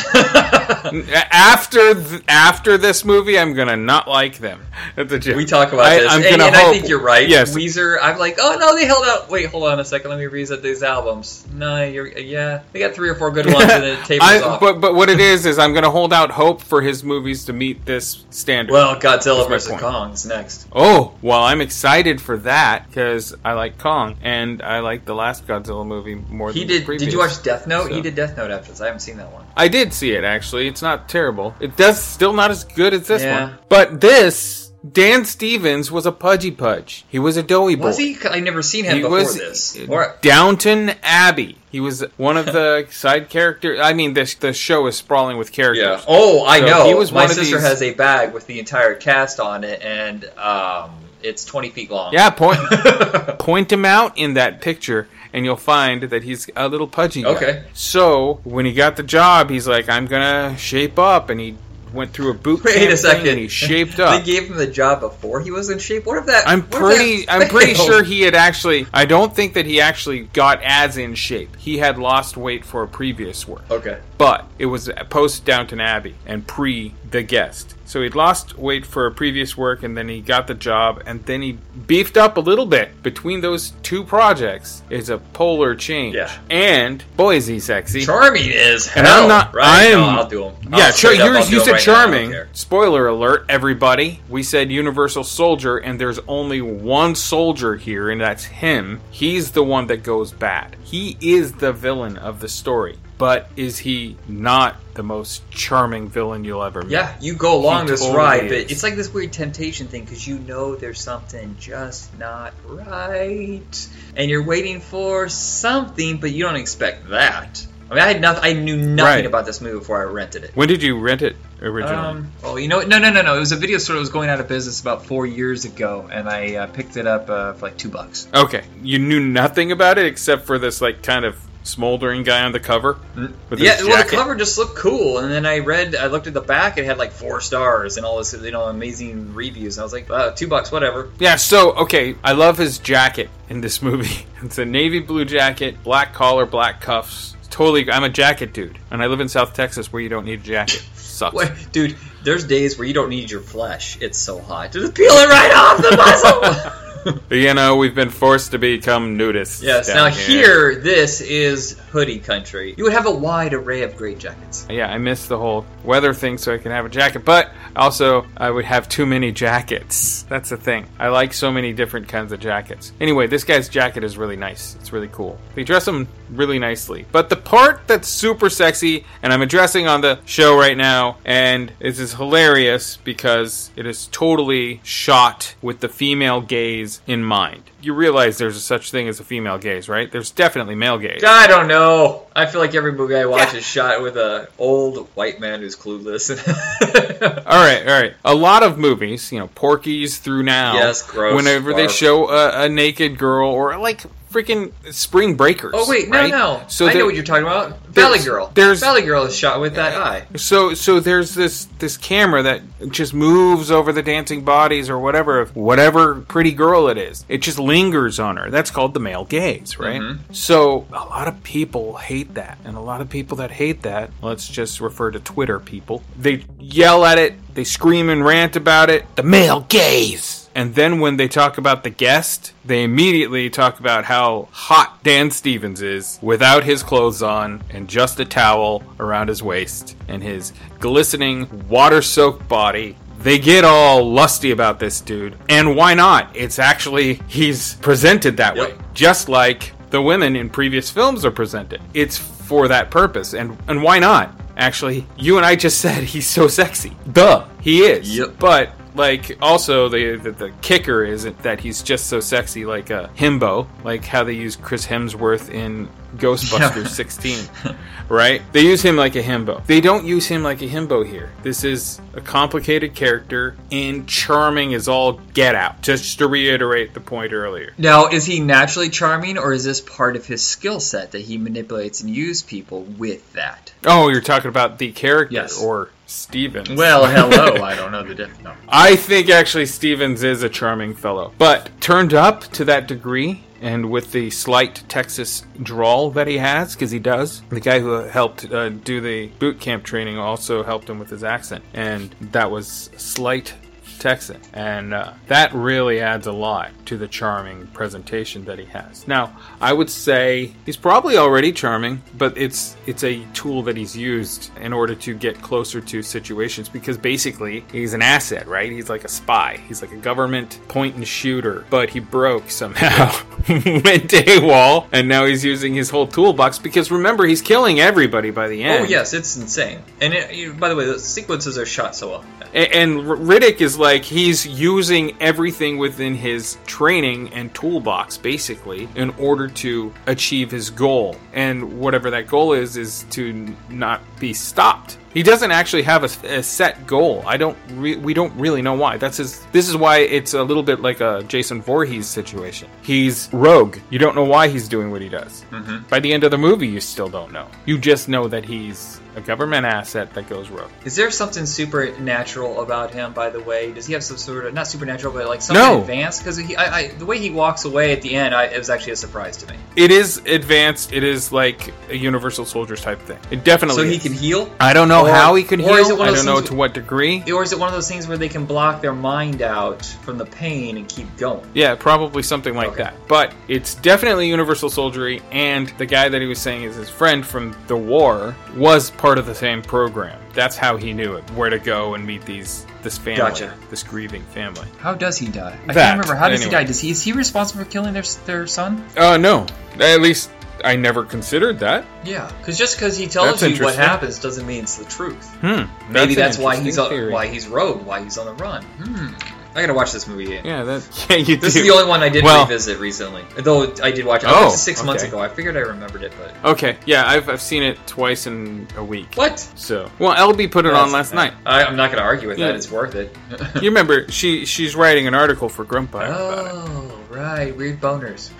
Speaker 4: After th- after this movie, I'm gonna not like them. At the gym.
Speaker 2: we talk about
Speaker 4: I,
Speaker 2: this,
Speaker 4: I'm
Speaker 2: and, and
Speaker 4: hope,
Speaker 2: I think you're right.
Speaker 4: Yes,
Speaker 2: Weezer. I'm like, oh no, they held out. Wait, hold on a second. Let me reset these albums. No, you're yeah. They got three or four good ones, and then it tapers
Speaker 4: I,
Speaker 2: off.
Speaker 4: but but what it is is I'm gonna hold out hope for his movies to meet this standard.
Speaker 2: well, Godzilla vs. Kong's next.
Speaker 4: Oh, well, I'm excited for that because I like Kong and I like the last Godzilla movie more
Speaker 2: He
Speaker 4: than
Speaker 2: did.
Speaker 4: previous.
Speaker 2: Did you watch Death Note?
Speaker 4: So-
Speaker 2: He did Death Note after this. I haven't seen that one.
Speaker 4: I did see it actually. It's not terrible. It does still not as good as this
Speaker 2: Yeah.
Speaker 4: one. But this Dan Stevens was a pudgy pudge. He was a doughy boy.
Speaker 2: Was he? I never seen him
Speaker 4: He
Speaker 2: before
Speaker 4: was
Speaker 2: this. Or,
Speaker 4: Downton Abbey. He was one of the side characters. I mean, the the show is sprawling with characters.
Speaker 2: yeah. Oh, I
Speaker 4: So
Speaker 2: know.
Speaker 4: He was
Speaker 2: My sister
Speaker 4: these-
Speaker 2: has a bag with the entire cast on it, and um, it's 20 feet long.
Speaker 4: Yeah, point point him out in that picture, and you'll find that he's a little pudgy. guy.
Speaker 2: Okay.
Speaker 4: So when he got the job, he's like, "I'm gonna shape up," and he went through a boot camp Wait
Speaker 2: a
Speaker 4: thing,
Speaker 2: second.
Speaker 4: and he shaped up.
Speaker 2: they gave him the job before he was in shape. What if that?
Speaker 4: I'm
Speaker 2: what if
Speaker 4: pretty.
Speaker 2: that
Speaker 4: I'm pretty
Speaker 2: failed?
Speaker 4: sure he had actually. I don't think that he actually got as in shape. He had lost weight for a previous work.
Speaker 2: Okay.
Speaker 4: But it was post Downton Abbey and pre The Guest. So he'd lost weight for a previous work and then he got the job and then he beefed up a little bit. Between those two projects is a polar change.
Speaker 2: Yeah.
Speaker 4: And boy is he sexy.
Speaker 2: Charming is
Speaker 4: And I'm not.
Speaker 2: Right?
Speaker 4: I am.
Speaker 2: No, I'll do 'em. I'll
Speaker 4: Yeah, char-
Speaker 2: up, do
Speaker 4: said
Speaker 2: right now, I don't
Speaker 4: charming. Spoiler alert, everybody. We said Universal Soldier, and there's only one soldier here, and that's him. He's the one that goes bad. He is the villain of the story. But is he not the most charming villain you'll ever meet?
Speaker 2: Yeah, you go along
Speaker 4: He
Speaker 2: this
Speaker 4: totally
Speaker 2: ride,
Speaker 4: is.
Speaker 2: but it's like this weird temptation thing because you know there's something just not right, and you're waiting for something, but you don't expect that. I mean, I had nothing. I knew nothing
Speaker 4: Right.
Speaker 2: about this movie before I rented it.
Speaker 4: When did you rent it originally?
Speaker 2: Um, oh, you know, no, no, no, no. It was a video store that was going out of business about four years ago, and I uh, picked it up uh, for like two bucks.
Speaker 4: okay, you knew nothing about it except for this like kind of smoldering guy on the cover with
Speaker 2: yeah,
Speaker 4: his
Speaker 2: well, the cover just looked cool, and then I read, I looked at the back, it had like four stars and all this, you know, amazing reviews. And I was like, uh, two bucks, whatever.
Speaker 4: Yeah, so okay, I love his jacket in this movie. It's a navy blue jacket, black collar, black cuffs. Totally, I'm a jacket dude, and I live in South Texas where you don't need a jacket. Sucks.
Speaker 2: Wait, dude, there's days where you don't need your flesh. It's so hot. Just peel it right off the muzzle.
Speaker 4: you know, we've been forced to become nudists.
Speaker 2: Yes. Now
Speaker 4: here.
Speaker 2: here, this is hoodie country. You would have a wide array of great jackets.
Speaker 4: Yeah, I miss the whole weather thing so I can have a jacket, but also I would have too many jackets. That's the thing. I like so many different kinds of jackets. Anyway, this guy's jacket is really nice. It's really cool. They dress him really nicely. But the part that's super sexy, and I'm addressing on the show right now, and this is hilarious because it is totally shot with the female gaze in mind. You realize there's a such thing as a female gaze, right? There's definitely male gaze.
Speaker 2: I don't know. I feel like every movie I watch is shot with a old white man who's clueless.
Speaker 4: all right, all right. A lot of movies, you know, Porky's through now.
Speaker 2: Yes, gross,
Speaker 4: Whenever they show a, a naked girl or like freaking Spring Breakers.
Speaker 2: oh wait, no,
Speaker 4: right?
Speaker 2: no.
Speaker 4: So
Speaker 2: I know what you're talking about. Valley Girl.
Speaker 4: there's-
Speaker 2: Valley Girl is shot with that eye.
Speaker 4: So so there's this this camera that just moves over the dancing bodies or whatever whatever pretty girl it is. It just lingers on her. That's called the male gaze, right?
Speaker 2: Mm-hmm.
Speaker 4: So a lot of people hate that, and a lot of people that hate that, let's just refer to Twitter people. They yell at it, they scream and rant about it. The male gaze. And then when they talk about the guest, they immediately talk about how hot Dan Stevens is without his clothes on and just a towel around his waist and his glistening, water soaked body. They get all lusty about this dude. And why not? It's actually, he's presented that way. Just like the women in previous films are presented. It's for that purpose. And, and why not? Actually, you and I just said he's so sexy. Duh, he is.
Speaker 2: Yep.
Speaker 4: But like also the, the the kicker isn't that he's just so sexy like a himbo. Like how they use chris hemsworth in ghostbusters 16 right? They use him like a himbo. They don't use him like a himbo here. This is a complicated character and charming is all get out. Just to reiterate the point earlier.
Speaker 2: Now, is he naturally charming, or is this part of his skill set that he manipulates and uses people with that?
Speaker 4: oh you're talking about the character
Speaker 2: Yes.
Speaker 4: or Stevens.
Speaker 2: Well, hello. I don't know the difference. No.
Speaker 4: I think actually Stevens is a charming fellow, but turned up to that degree and with the slight Texas drawl that he has, because he does. The guy who helped uh, do the boot camp training also helped him with his accent, and that was slight Texan, and uh, that really adds a lot to the charming presentation that he has. Now, I would say he's probably already charming, but it's it's a tool that he's used in order to get closer to situations because basically he's an asset, right? He's like a spy. He's like a government point and shooter, but he broke somehow, went to AWOL, and now he's using his whole toolbox because remember he's killing everybody by the end.
Speaker 2: Oh yes, it's insane. And it, by the way, the sequences are shot so well.
Speaker 4: A- And Riddick is like he's using everything within his training and toolbox basically in order to achieve his goal. And whatever that goal is is to not be stopped. He doesn't actually have a, a set goal. I don't. Re- we don't really know why. That's his. This is why it's a little bit like a Jason Voorhees situation. He's rogue. You don't know why he's doing what he does.
Speaker 2: Mhm.
Speaker 4: By the end of the movie, you still don't know. You just know that he's a government asset that goes rogue.
Speaker 2: Is there something supernatural about him? By the way, does he have some sort of not supernatural, but like something
Speaker 4: No.
Speaker 2: advanced? Because I, I, the way he walks away at the end, I, it was actually a surprise to me.
Speaker 4: It is advanced. It is like a Universal Soldiers type thing. It definitely.
Speaker 2: So he can heal.
Speaker 4: I don't know
Speaker 2: Or-
Speaker 4: how he can
Speaker 2: or is it
Speaker 4: heal. I don't know
Speaker 2: things-
Speaker 4: to what degree.
Speaker 2: Or is it one of those things where they can block their mind out from the pain and keep going?
Speaker 4: Yeah, probably something like that. But it's definitely Universal Soldiery, and the guy that he was saying is his friend from the war was part of the same program. That's how he knew it, where to go and meet these this family,
Speaker 2: Gotcha.
Speaker 4: this grieving family.
Speaker 2: How does he die? I
Speaker 4: That,
Speaker 2: can't remember. How does he die? Does he is he responsible for killing their their son?
Speaker 4: Uh, no. At least I never considered that.
Speaker 2: Yeah, because just because he tells
Speaker 4: That's
Speaker 2: you what happens doesn't mean it's the truth.
Speaker 4: Hmm.
Speaker 2: Maybe
Speaker 4: That's
Speaker 2: that's, why he's
Speaker 4: interesting
Speaker 2: on, why he's rogue, why he's on the run. Hmm. I gotta watch this movie again.
Speaker 4: Yeah, that. Yeah, you
Speaker 2: This
Speaker 4: do.
Speaker 2: is the only one I did
Speaker 4: Well-
Speaker 2: revisit recently. Though I did watch it.
Speaker 4: Oh,
Speaker 2: it six months ago. I figured I remembered it, but
Speaker 4: Okay, yeah, I've, I've seen it twice in a week.
Speaker 2: What?
Speaker 4: So, well, LB put it on last night.
Speaker 2: I, I'm not gonna argue with
Speaker 4: Yeah.
Speaker 2: that. It's worth it.
Speaker 4: You remember she she's writing an article for Grumpire.
Speaker 2: oh, right. Weird boners.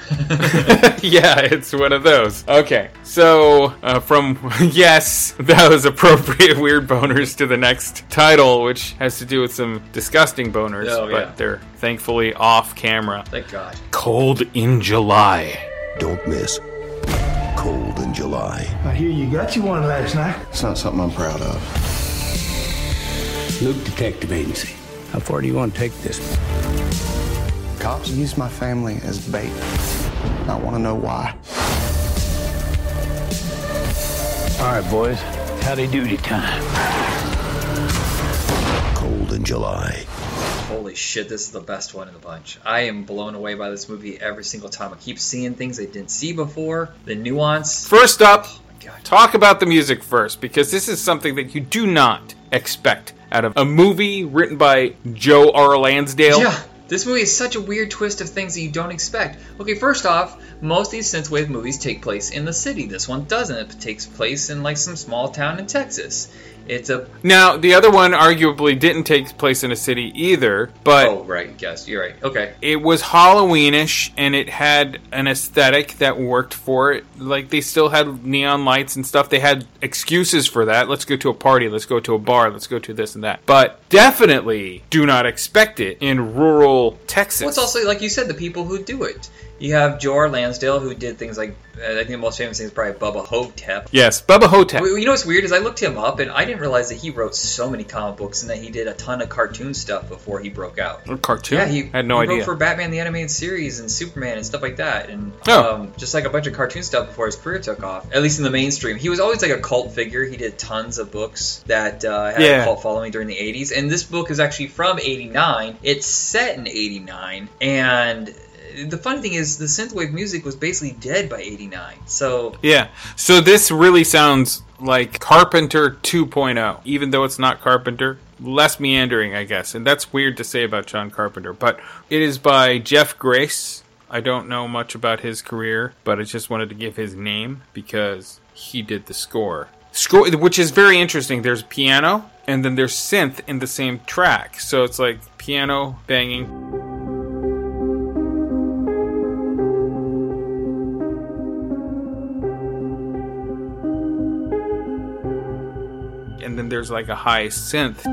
Speaker 4: yeah, it's one of those. Okay, so uh, from yes, that was appropriate weird boners to the next title, which has to do with some disgusting boners,
Speaker 2: Oh,
Speaker 4: but
Speaker 2: yeah.
Speaker 4: they're thankfully off camera.
Speaker 2: Thank God.
Speaker 4: Cold in July.
Speaker 14: Don't miss. Cold in July.
Speaker 11: I hear you got you one last night.
Speaker 14: It's not something I'm proud of.
Speaker 15: Luke Detective Agency. How far do you want to take this? Cops used my family as bait. I want to know why.
Speaker 16: All right, boys. Howdy doody time.
Speaker 14: Cold in July.
Speaker 2: Holy shit, this is the best one in the bunch. I am blown away by this movie every single time. I keep seeing things I didn't see before. The nuance.
Speaker 4: First up, oh talk about the music first, because this is something that you do not expect out of a movie written by Joe R. Lansdale.
Speaker 2: Yeah, this movie is such a weird twist of things that you don't expect. Okay, first off, most of these synthwave movies take place in the city. This one doesn't. It takes place in like some small town in Texas. It's a
Speaker 4: Now, the other one arguably didn't take place in a city either, but
Speaker 2: oh right, yes, you're right. Okay,
Speaker 4: it was Halloweenish and it had an aesthetic that worked for it. Like they still had neon lights and stuff. They had excuses for that. Let's go to a party. Let's go to a bar. Let's go to this and that. But definitely do not expect it in rural Texas.
Speaker 2: well, it's also like you said, the people who do it. You have Joe Lansdale who did things like uh, I think the most famous thing is probably Bubba Ho-Tep.
Speaker 4: yes, Bubba Ho-Tep.
Speaker 2: You know what's weird is I looked him up and I didn't realize that he wrote so many comic books and that he did a ton of cartoon stuff before he broke out.
Speaker 4: A cartoon?
Speaker 2: Yeah, he
Speaker 4: I had no
Speaker 2: he
Speaker 4: idea.
Speaker 2: wrote for Batman the Animated Series and Superman and stuff like that, and
Speaker 4: Oh.
Speaker 2: um, just like a bunch of cartoon stuff before his career took off. At least in the mainstream, he was always like a cult figure. He did tons of books that uh, had
Speaker 4: Yeah.
Speaker 2: a cult following during the '80s, and this book is actually from '89. It's set in '89, and the funny thing is, the synthwave music was basically dead by '89. So
Speaker 4: Yeah. So this really sounds like Carpenter 2.0, even though it's not Carpenter. Less meandering, I guess. And that's weird to say about John Carpenter. But it is by Jeff Grace. I don't know much about his career, but I just wanted to give his name because he did the score. Score, which is very interesting. There's piano and then there's synth in the same track. So it's like piano banging. There's like a high synth.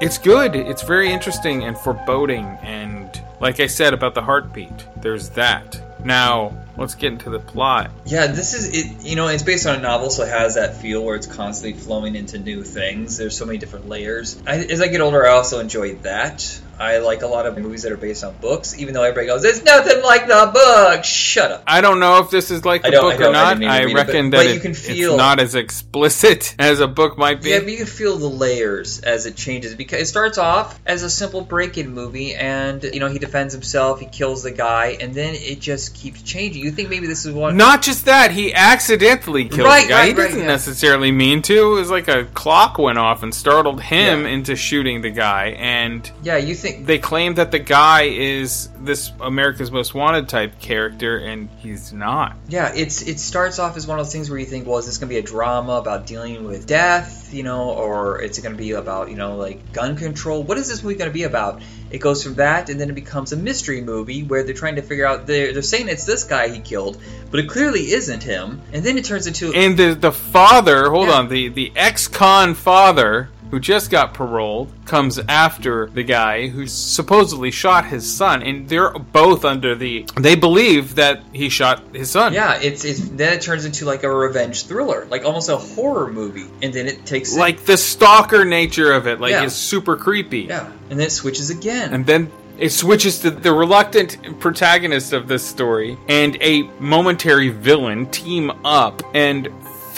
Speaker 4: It's good. It's very interesting and foreboding. And like I said about the heartbeat, there's that. Now, let's get into the plot.
Speaker 2: Yeah, this is it. You know, it's based on a novel, so it has that feel where it's constantly flowing into new things. There's so many different layers. I, as I get older, I also enjoy that. I like a lot of movies that are based on books, even though everybody goes, "It's nothing like the book." Shut up.
Speaker 4: I don't know if this is like the
Speaker 2: I
Speaker 4: book or
Speaker 2: I
Speaker 4: not.
Speaker 2: to
Speaker 4: I,
Speaker 2: read it,
Speaker 4: reckon
Speaker 2: but-
Speaker 4: that
Speaker 2: but
Speaker 4: it-
Speaker 2: you can
Speaker 4: it's
Speaker 2: feel-
Speaker 4: not as explicit as a book might be.
Speaker 2: Yeah, but you can feel the layers as it changes because it starts off as a simple break-in movie, and you know he defends himself, he kills the guy, and then it just keeps changing. You think maybe this is one?
Speaker 4: Not just that, he accidentally killed
Speaker 2: Right,
Speaker 4: the guy. he
Speaker 2: right, right,
Speaker 4: doesn't
Speaker 2: yeah.
Speaker 4: necessarily mean to. It was like a clock went off and startled him into shooting the guy. And
Speaker 2: Yeah, you think
Speaker 4: they claim that the guy is this America's Most Wanted type character, and he's not.
Speaker 2: Yeah, it's it starts off as one of those things where you think, well, is this going to be a drama about dealing with death, you know, or it's it going to be about you know like gun control? What is this movie going to be about? It goes from that, and then it becomes a mystery movie where they're trying to figure out. They're, they're saying it's this guy he killed, but it clearly isn't him. And then it turns into
Speaker 4: And the the father, hold
Speaker 2: Yeah.
Speaker 4: on, the the ex-con father who just got paroled comes after the guy who supposedly shot his son, and they're both under the. They believe that he shot his son.
Speaker 2: yeah, it's it's then it turns into like a revenge thriller, like almost a horror movie, and then it takes
Speaker 4: Like the stalker nature of it, like
Speaker 2: Yeah.
Speaker 4: is super creepy.
Speaker 2: yeah, and then it switches again.
Speaker 4: And then it switches to the reluctant protagonist of this story and a momentary villain team up and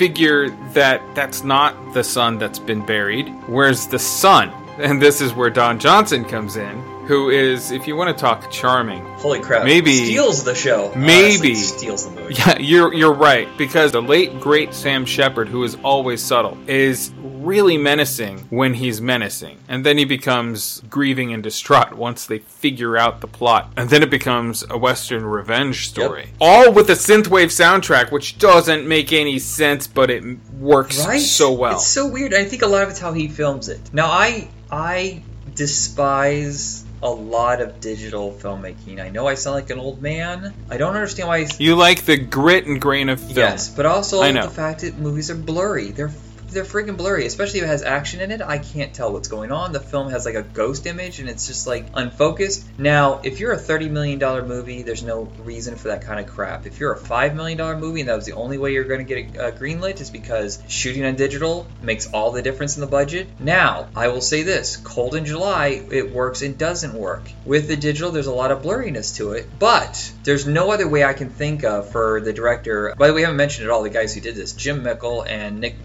Speaker 4: figure that that's not the son that's been buried. Where's the son? And this is where Don Johnson comes in, who is, if you want to talk charming,
Speaker 2: Holy crap!
Speaker 4: Maybe-
Speaker 2: steals the show.
Speaker 4: maybe-
Speaker 2: Honestly, steals the movie.
Speaker 4: Yeah, you're you're right because the late great Sam Shepard, who is always subtle, is really menacing when he's menacing, and then he becomes grieving and distraught once they figure out the plot, and then it becomes a Western revenge story, all with a synthwave soundtrack, which doesn't make any sense, but it works
Speaker 2: right?
Speaker 4: so well.
Speaker 2: It's so weird. I think a lot of it's how he films it. Now, I I despise a lot of digital filmmaking. I know I sound like an old man. I don't understand why.
Speaker 4: you like the grit and grain of film.
Speaker 2: Yes, but also
Speaker 4: I know.
Speaker 2: the fact that movies are blurry. They're they're freaking blurry, especially if it has action in it. I can't tell what's going on. The film has like a ghost image and it's just like unfocused. Now, if you're a thirty million dollar movie, there's no reason for that kind of crap. If you're a five million dollar movie and that was the only way you're going to get uh, greenlit, is because shooting on digital makes all the difference in the budget. Now, I will say this: Cold in July, it works and doesn't work. With the digital, there's a lot of blurriness to it, but there's no other way I can think of for the director. By the way, we haven't mentioned at all the guys who did this: Jim Mickle and Nick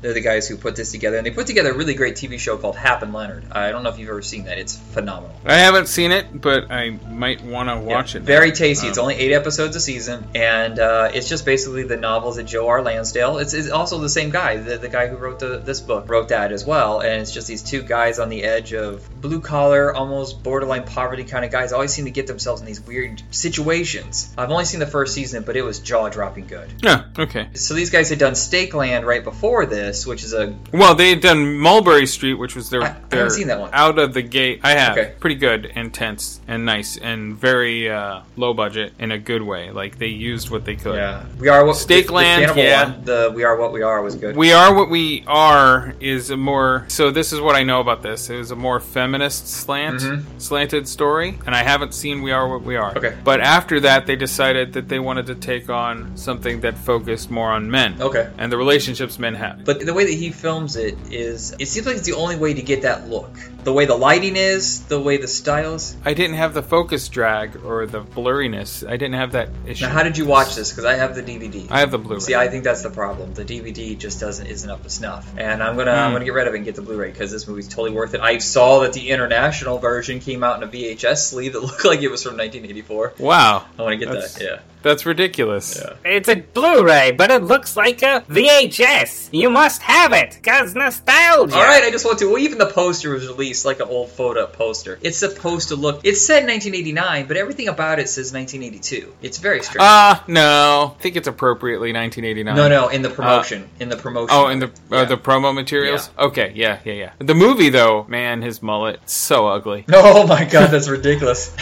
Speaker 2: They're the guys who put this together, and they put together a really great TV show called Hap and Leonard. I don't know if you've ever seen that; it's phenomenal.
Speaker 4: I haven't seen it, but I might want to watch
Speaker 2: Yeah,
Speaker 4: it.
Speaker 2: Very
Speaker 4: now.
Speaker 2: tasty. it's
Speaker 4: Um,
Speaker 2: only eight episodes a season, and uh, it's just basically the novels of Joe R. Lansdale. It's, it's also the same guy, the, the guy who wrote the, this book, wrote that as well. And it's just these two guys on the edge of blue collar, almost borderline poverty kind of guys. Always seem to get themselves in these weird situations. I've only seen the first season, but it was jaw dropping good.
Speaker 4: Yeah. Okay.
Speaker 2: So these guys had done Stakeland right before this, which is a
Speaker 4: Well, they had done Mulberry Street, which was their,
Speaker 2: I haven't
Speaker 4: their
Speaker 2: seen that one.
Speaker 4: out of the gate. I have
Speaker 2: Okay.
Speaker 4: pretty good and tense and nice and very uh, low budget in a good way. Like they used what they could.
Speaker 2: yeah. We are what
Speaker 4: Stake
Speaker 2: the, The,
Speaker 4: yeah.
Speaker 2: one, the We Are What We Are was good.
Speaker 4: We are what we are is a more so this is what I know about this. It was a more feminist slant
Speaker 2: Mhm.
Speaker 4: slanted story, and I haven't seen We Are What We Are.
Speaker 2: Okay.
Speaker 4: But after that they decided that they wanted to take on something that focused more on men.
Speaker 2: Okay.
Speaker 4: And the relationships men have.
Speaker 2: But the way that he films it is, it seems like it's the only way to get that look. The way the lighting is, the way the style is.
Speaker 4: I didn't have the focus drag or the blurriness. I didn't have that issue.
Speaker 2: Now, how did you watch this? Because I have the DVD.
Speaker 4: I have the Blu-ray.
Speaker 2: See, I think that's the problem. The DVD just doesn't isn't up to snuff, and I'm gonna I'm
Speaker 4: Hmm.
Speaker 2: gonna get rid of it and get the Blu-ray because this movie's totally worth it. I saw that the international version came out in a VHS sleeve that looked like it was from 1984.
Speaker 4: Wow.
Speaker 2: I want to get
Speaker 4: That's-
Speaker 2: that. Yeah.
Speaker 4: That's ridiculous.
Speaker 17: It's a Blu-ray, but it looks like a VHS. You must have it, cause nostalgia.
Speaker 2: All right, I just want to. Well, even the poster was released like an old photo poster. It's supposed to look. It said 1989, but everything about it says 1982. It's very strange.
Speaker 4: Ah, no. I think it's appropriately 1989.
Speaker 2: no, no, in the
Speaker 4: Uh,
Speaker 2: promotion. in the promotion.
Speaker 4: Oh, in the uh, the promo materials. Okay, yeah, yeah, yeah. The movie though, man, his mullet so ugly.
Speaker 2: Oh my god, that's ridiculous.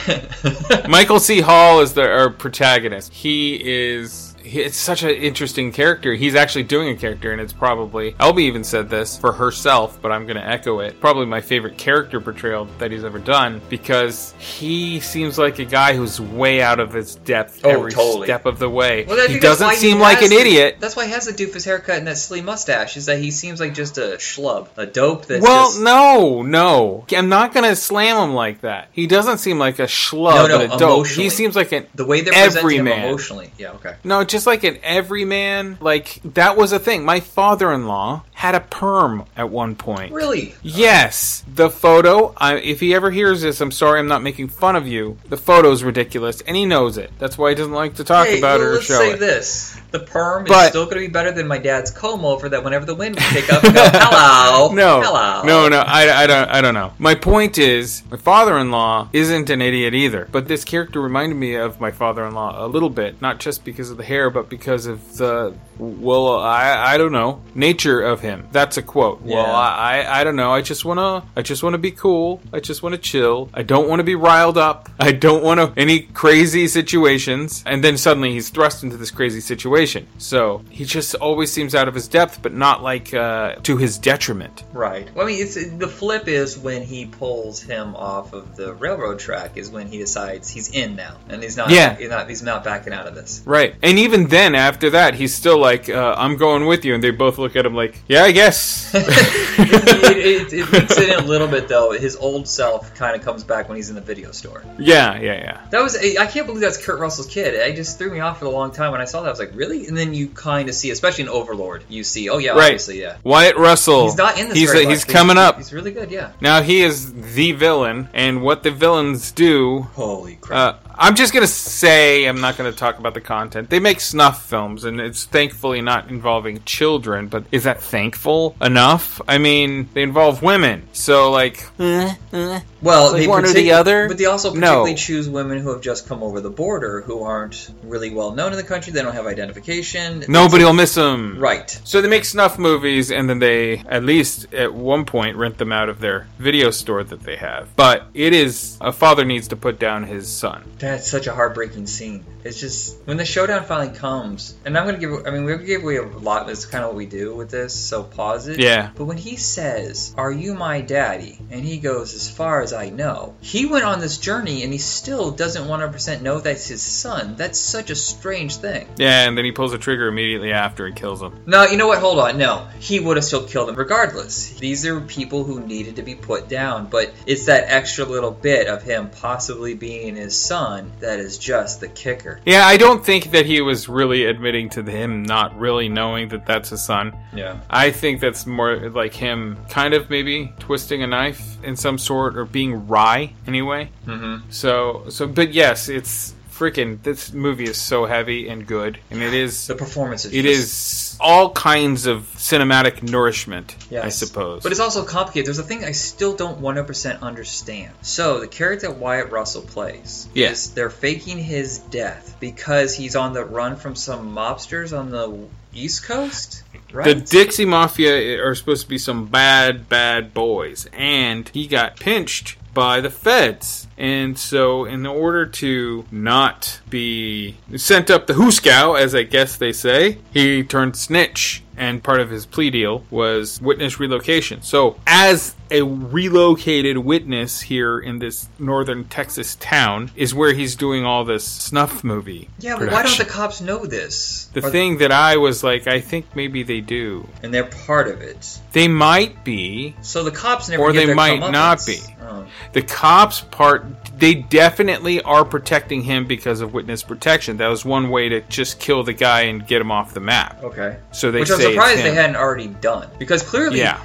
Speaker 4: Michael C. Hall is the our protagonist. He is. He- It's such an interesting character. He's actually doing a character, and it's probably Elby even said this for herself, but I'm going to echo it. Probably my favorite character portrayal that he's ever done because he seems like a guy who's way out of his depth
Speaker 2: Oh,
Speaker 4: every
Speaker 2: totally.
Speaker 4: step of the way.
Speaker 2: Well,
Speaker 4: he doesn't seem
Speaker 2: he
Speaker 4: like an
Speaker 2: the-
Speaker 4: idiot.
Speaker 2: That's why he has the doofus haircut and that silly mustache. Is that he seems like just a schlub, a dope. That's
Speaker 4: well,
Speaker 2: just,
Speaker 4: no, no. I'm not going to slam him like that. He doesn't seem like a schlub
Speaker 2: No, no,
Speaker 4: and a dope. He seems like an
Speaker 2: the way they're presenting him emotionally. Yeah, okay.
Speaker 4: No, just like an everyman. Like that was a thing. My father-in-law had a perm at one point.
Speaker 2: Really?
Speaker 4: Yes, the photo. I, if he ever hears this, I'm sorry, I'm not making fun of you. The photo's ridiculous, and he knows it. That's why he doesn't like to talk
Speaker 2: hey,
Speaker 4: about
Speaker 2: well,
Speaker 4: it or
Speaker 2: let's
Speaker 4: show
Speaker 2: say
Speaker 4: it.
Speaker 2: this: the perm is still going to be better than my dad's comb over. That whenever the wind would pick up, go, hello,
Speaker 4: No,
Speaker 2: hello,
Speaker 4: no, no. I, I don't. I don't know. My point is, my father-in-law isn't an idiot either. But this character reminded me of my father-in-law a little bit, not just because of the hair, but because of the well, I, I don't know, nature of him. That's a quote. Well, I, I, I don't know. I just wanna, I just wanna be cool. I just wanna chill. I don't want to be riled up. I don't want to any crazy situations. And then suddenly he's thrust into this crazy situation. So he just always seems out of his depth, but not like uh, to his detriment.
Speaker 2: Right. Well, I mean, it's the flip is when he pulls him off of the railroad track is when he decides he's in now, and he's not.
Speaker 4: Yeah.
Speaker 2: He's not. He's not backing out of this.
Speaker 4: Right. And even then, after that, he's still like, uh, I'm going with you. And they both look at him like, yeah, I guess.
Speaker 2: it, it, it leaks in a little bit though. His old self kind of comes back when he's in the video store.
Speaker 4: yeah, yeah, yeah.
Speaker 2: That was I can't believe that's Kurt Russell's kid. It just threw me off for a long time when I saw that. I was like, really? And then you kind of see, especially in Overlord, you see, oh yeah,
Speaker 4: right.
Speaker 2: obviously, yeah.
Speaker 4: Wyatt Russell.
Speaker 2: He's not in this.
Speaker 4: He's,
Speaker 2: very
Speaker 4: he's coming up.
Speaker 2: He's really good. Yeah.
Speaker 4: Now he is the villain, and what the villains do.
Speaker 2: Holy crap!
Speaker 4: Uh, I'm just gonna say I'm not gonna talk about the content. They make snuff films, and it's thankfully not involving children. But is that thankful enough? I mean, they involve women, so like, uh, uh,
Speaker 2: Well,
Speaker 4: Like
Speaker 2: they
Speaker 4: one or the other?
Speaker 2: but they also
Speaker 4: No.
Speaker 2: particularly choose women who have just come over the border, who aren't really well known in the country. They don't have identification.
Speaker 4: Nobody will miss them.
Speaker 2: Right.
Speaker 4: So they make snuff movies, and then they, at least at one point, rent them out of their video store that they have. But it is a father needs to put down his son.
Speaker 2: That's such a heartbreaking scene. It's just when the showdown finally comes, and I'm gonna give. I mean, we gave away a lot. That's kind of what we do with this. So pause it.
Speaker 4: Yeah.
Speaker 2: But when he says, "Are you my daddy?" and he goes, "As far as I know," he went on this journey, and he still doesn't 100% know that's his son. That's such a strange thing.
Speaker 4: Yeah, and then he pulls the trigger immediately after and kills him.
Speaker 2: No, you know what? Hold on. No, he would have still killed him regardless. These are people who needed to be put down, but it's that extra little bit of him possibly being his son that is just the kicker.
Speaker 4: Yeah, I don't think that he was really admitting to him not really knowing that that's his son.
Speaker 2: Yeah.
Speaker 4: I think that's more like him kind of maybe twisting a knife in some sort or being wry anyway.
Speaker 2: Mm-hmm.
Speaker 4: So, so, but yes, it's freaking. This movie is so heavy and good, and it is
Speaker 2: the performance. Is
Speaker 4: It
Speaker 2: just-
Speaker 4: is all kinds of cinematic nourishment, I suppose.
Speaker 2: But it's also complicated. There's a thing I still don't 100% understand. So, the character that Wyatt Russell plays
Speaker 4: Yeah.
Speaker 2: is they're faking his death because he's on the run from some mobsters on the East Coast, right?
Speaker 4: The Dixie Mafia are supposed to be some bad, bad boys, and he got pinched by the feds. And so, in order to not be sent up the hooskow, as I guess they say, he turned snitch. And part of his plea deal was witness relocation. So, as a relocated witness here in this northern Texas town, is where he's doing all this snuff movie.
Speaker 2: yeah, but why don't the cops know this?
Speaker 4: The
Speaker 2: Or-
Speaker 4: thing that I was like, I think maybe they do.
Speaker 2: And they're part of it.
Speaker 4: They might be,
Speaker 2: So the cops never
Speaker 4: or they might not be.
Speaker 2: Oh.
Speaker 4: The cops part, they definitely are protecting him because of witness protection. That was one way to just kill the guy and get him off the map.
Speaker 2: Okay.
Speaker 4: So they
Speaker 2: Which I'm surprised they hadn't already done because clearly,
Speaker 4: Yeah.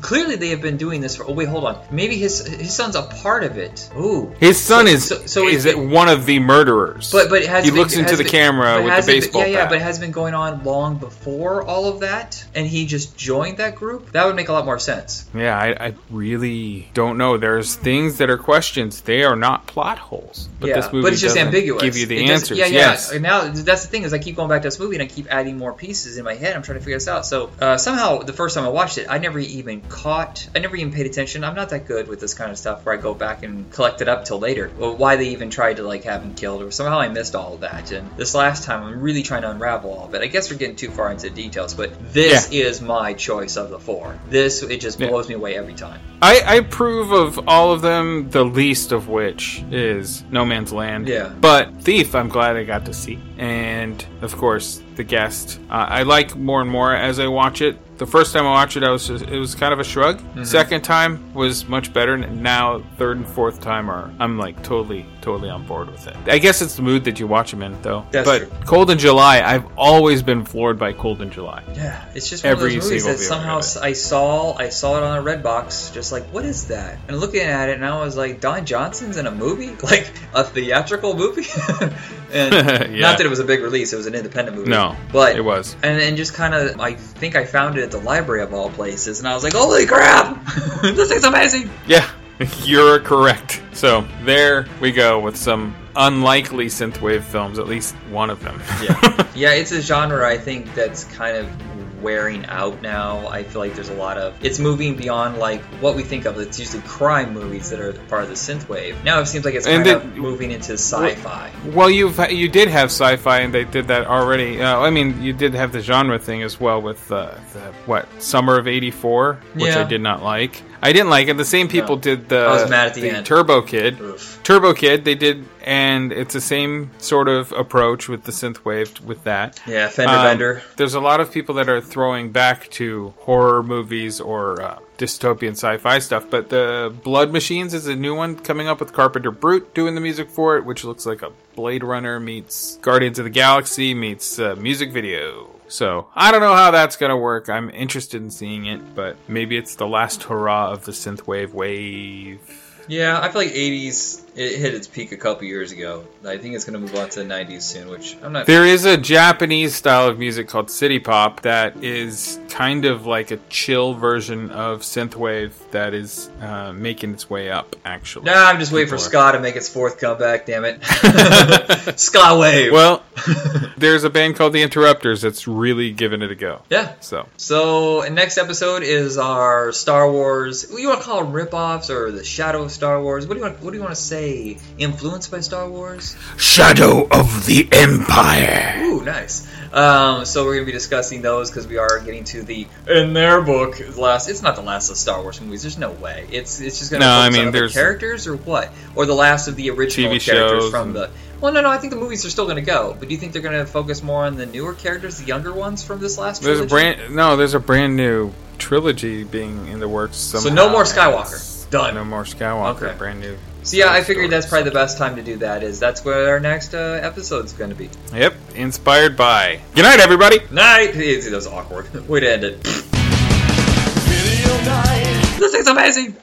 Speaker 2: Clearly they have been doing this for. Oh wait, hold on. Maybe his his son's a part of it. Ooh.
Speaker 4: His son
Speaker 2: So-
Speaker 4: is
Speaker 2: so- so
Speaker 4: is
Speaker 2: it-
Speaker 4: one of the murderers.
Speaker 2: But but it has
Speaker 4: he
Speaker 2: been-
Speaker 4: looks into the
Speaker 2: been-
Speaker 4: camera with the
Speaker 2: it been-
Speaker 4: baseball
Speaker 2: yeah, yeah,
Speaker 4: bat.
Speaker 2: but it has been going on long before all of that, and he just joined that group. That would make a lot more sense.
Speaker 4: yeah, I, I really don't know. There's things that are questions. They are not plot holes. But
Speaker 2: yeah,
Speaker 4: this movie
Speaker 2: but it's just ambiguous.
Speaker 4: give you the
Speaker 2: It
Speaker 4: answers.
Speaker 2: Yeah, yeah.
Speaker 4: yes.
Speaker 2: Now that's the thing is I keep going back to this movie and I keep adding more pieces in my head. I'm trying to figure this out. So uh, somehow the first time I watched it, I never even caught. I never even paid attention. I'm not that good with this kind of stuff where I go back and collect it up till later. Well, why they even tried to like have him killed or somehow I missed all of that. And this last time I'm really trying to unravel all of it. I guess we're getting too far into details, but this is my choice of the four. This it just
Speaker 4: Yeah.
Speaker 2: blows me away every time.
Speaker 4: I, I approve of all of them, the least of which is No Man's Land.
Speaker 2: Yeah.
Speaker 4: But Thief, I'm glad I got to see. And, of course, The Guest. Uh, I like more and more as I watch it. The first time I watched it, I was just, it was kind of a shrug.
Speaker 2: Mm-hmm.
Speaker 4: Second time was much better. and Now, third and fourth time are I'm like totally, totally on board with it. I guess it's the mood that you watch them in, though.
Speaker 2: That's
Speaker 4: but
Speaker 2: true.
Speaker 4: Cold in July, I've always been floored by Cold in July.
Speaker 2: Yeah, it's just one
Speaker 4: Every
Speaker 2: of those movies that somehow. I saw. I saw it on a red box, just like, what is that? And looking at it, and I was like, Don Johnson's in a movie, like a theatrical movie. and
Speaker 4: Yeah.
Speaker 2: not that it was a big release; it was an independent movie.
Speaker 4: No,
Speaker 2: but
Speaker 4: it was.
Speaker 2: And then just kind of, I think I found it the library of all places, and I was like, holy crap, this thing's amazing.
Speaker 4: Yeah, you're correct. So there we go with some unlikely synthwave films, at least one of them.
Speaker 2: Yeah, yeah, it's a genre I think that's kind of wearing out now. I feel like there's a lot of it's moving beyond like what we think of. It's usually crime movies that are part of the synthwave. Now it seems like it's
Speaker 4: And
Speaker 2: kind
Speaker 4: then-
Speaker 2: of moving into sci-fi.
Speaker 4: Well, you've you did have sci-fi, and they did that already. Uh, I mean, you did have the genre thing as well with uh, the what Summer of '84, which I did not like. I didn't like it. The same people
Speaker 2: No.
Speaker 4: did the
Speaker 2: I was mad at the end.
Speaker 4: Turbo Kid.
Speaker 2: Oof.
Speaker 4: Turbo Kid, they did, and it's the same sort of approach with the synthwave with that.
Speaker 2: Yeah, Fender
Speaker 4: Um,
Speaker 2: Bender.
Speaker 4: There's a lot of people that are throwing back to horror movies or uh, dystopian sci-fi stuff, but the Blood Machines is a new one coming up with Carpenter Brut doing the music for it, which looks like a Blade Runner meets Guardians of the Galaxy meets uh, music video. So I don't know how that's gonna work. I'm interested in seeing it, but maybe it's the last hurrah of the synthwave wave.
Speaker 2: Yeah, I feel like '80s it hit its peak a couple years ago. I think it's going to move on to the '90s soon, which I'm not.
Speaker 4: There is a Japanese style of music called city pop that is kind of like a chill version of synthwave that is uh, making its way up. Actually,
Speaker 2: Nah, I'm just waiting for ska to make its fourth comeback. Damn it, ska wave.
Speaker 4: Well, there's a band called the Interrupters that's really giving it a go.
Speaker 2: Yeah.
Speaker 4: So
Speaker 2: So next episode is our Star Wars. What do you want to call them? Ripoffs or the Shadow of Star Wars? What do you want? What do you want to say? Influenced by Star Wars?
Speaker 1: Shadow of the Empire.
Speaker 2: Ooh, nice. Um, so we're gonna be discussing those because we are getting to the in their book last. It's not the last of Star Wars movies. There's no way. It's it's just gonna
Speaker 4: No, I mean,
Speaker 2: on
Speaker 4: there's-
Speaker 2: characters or what? Or the last of the original
Speaker 4: TV
Speaker 2: characters
Speaker 4: shows
Speaker 2: from
Speaker 4: and-
Speaker 2: the. Well, no, no. I think the movies are still gonna go. But do you think they're gonna focus more on the newer characters, the younger ones from this last?
Speaker 4: there's a brand no, there's a brand new trilogy being in the works.
Speaker 2: So
Speaker 4: Somehow.
Speaker 2: no more Skywalker. Done.
Speaker 4: No more Skywalker.
Speaker 2: Okay.
Speaker 4: Brand new.
Speaker 2: So yeah, I figured that's probably the best time to do that. Is that's where our next uh, episode's going to be.
Speaker 4: Yep. Inspired by. Good night, everybody.
Speaker 2: Night. That was awkward. Way to end it. This thing's amazing.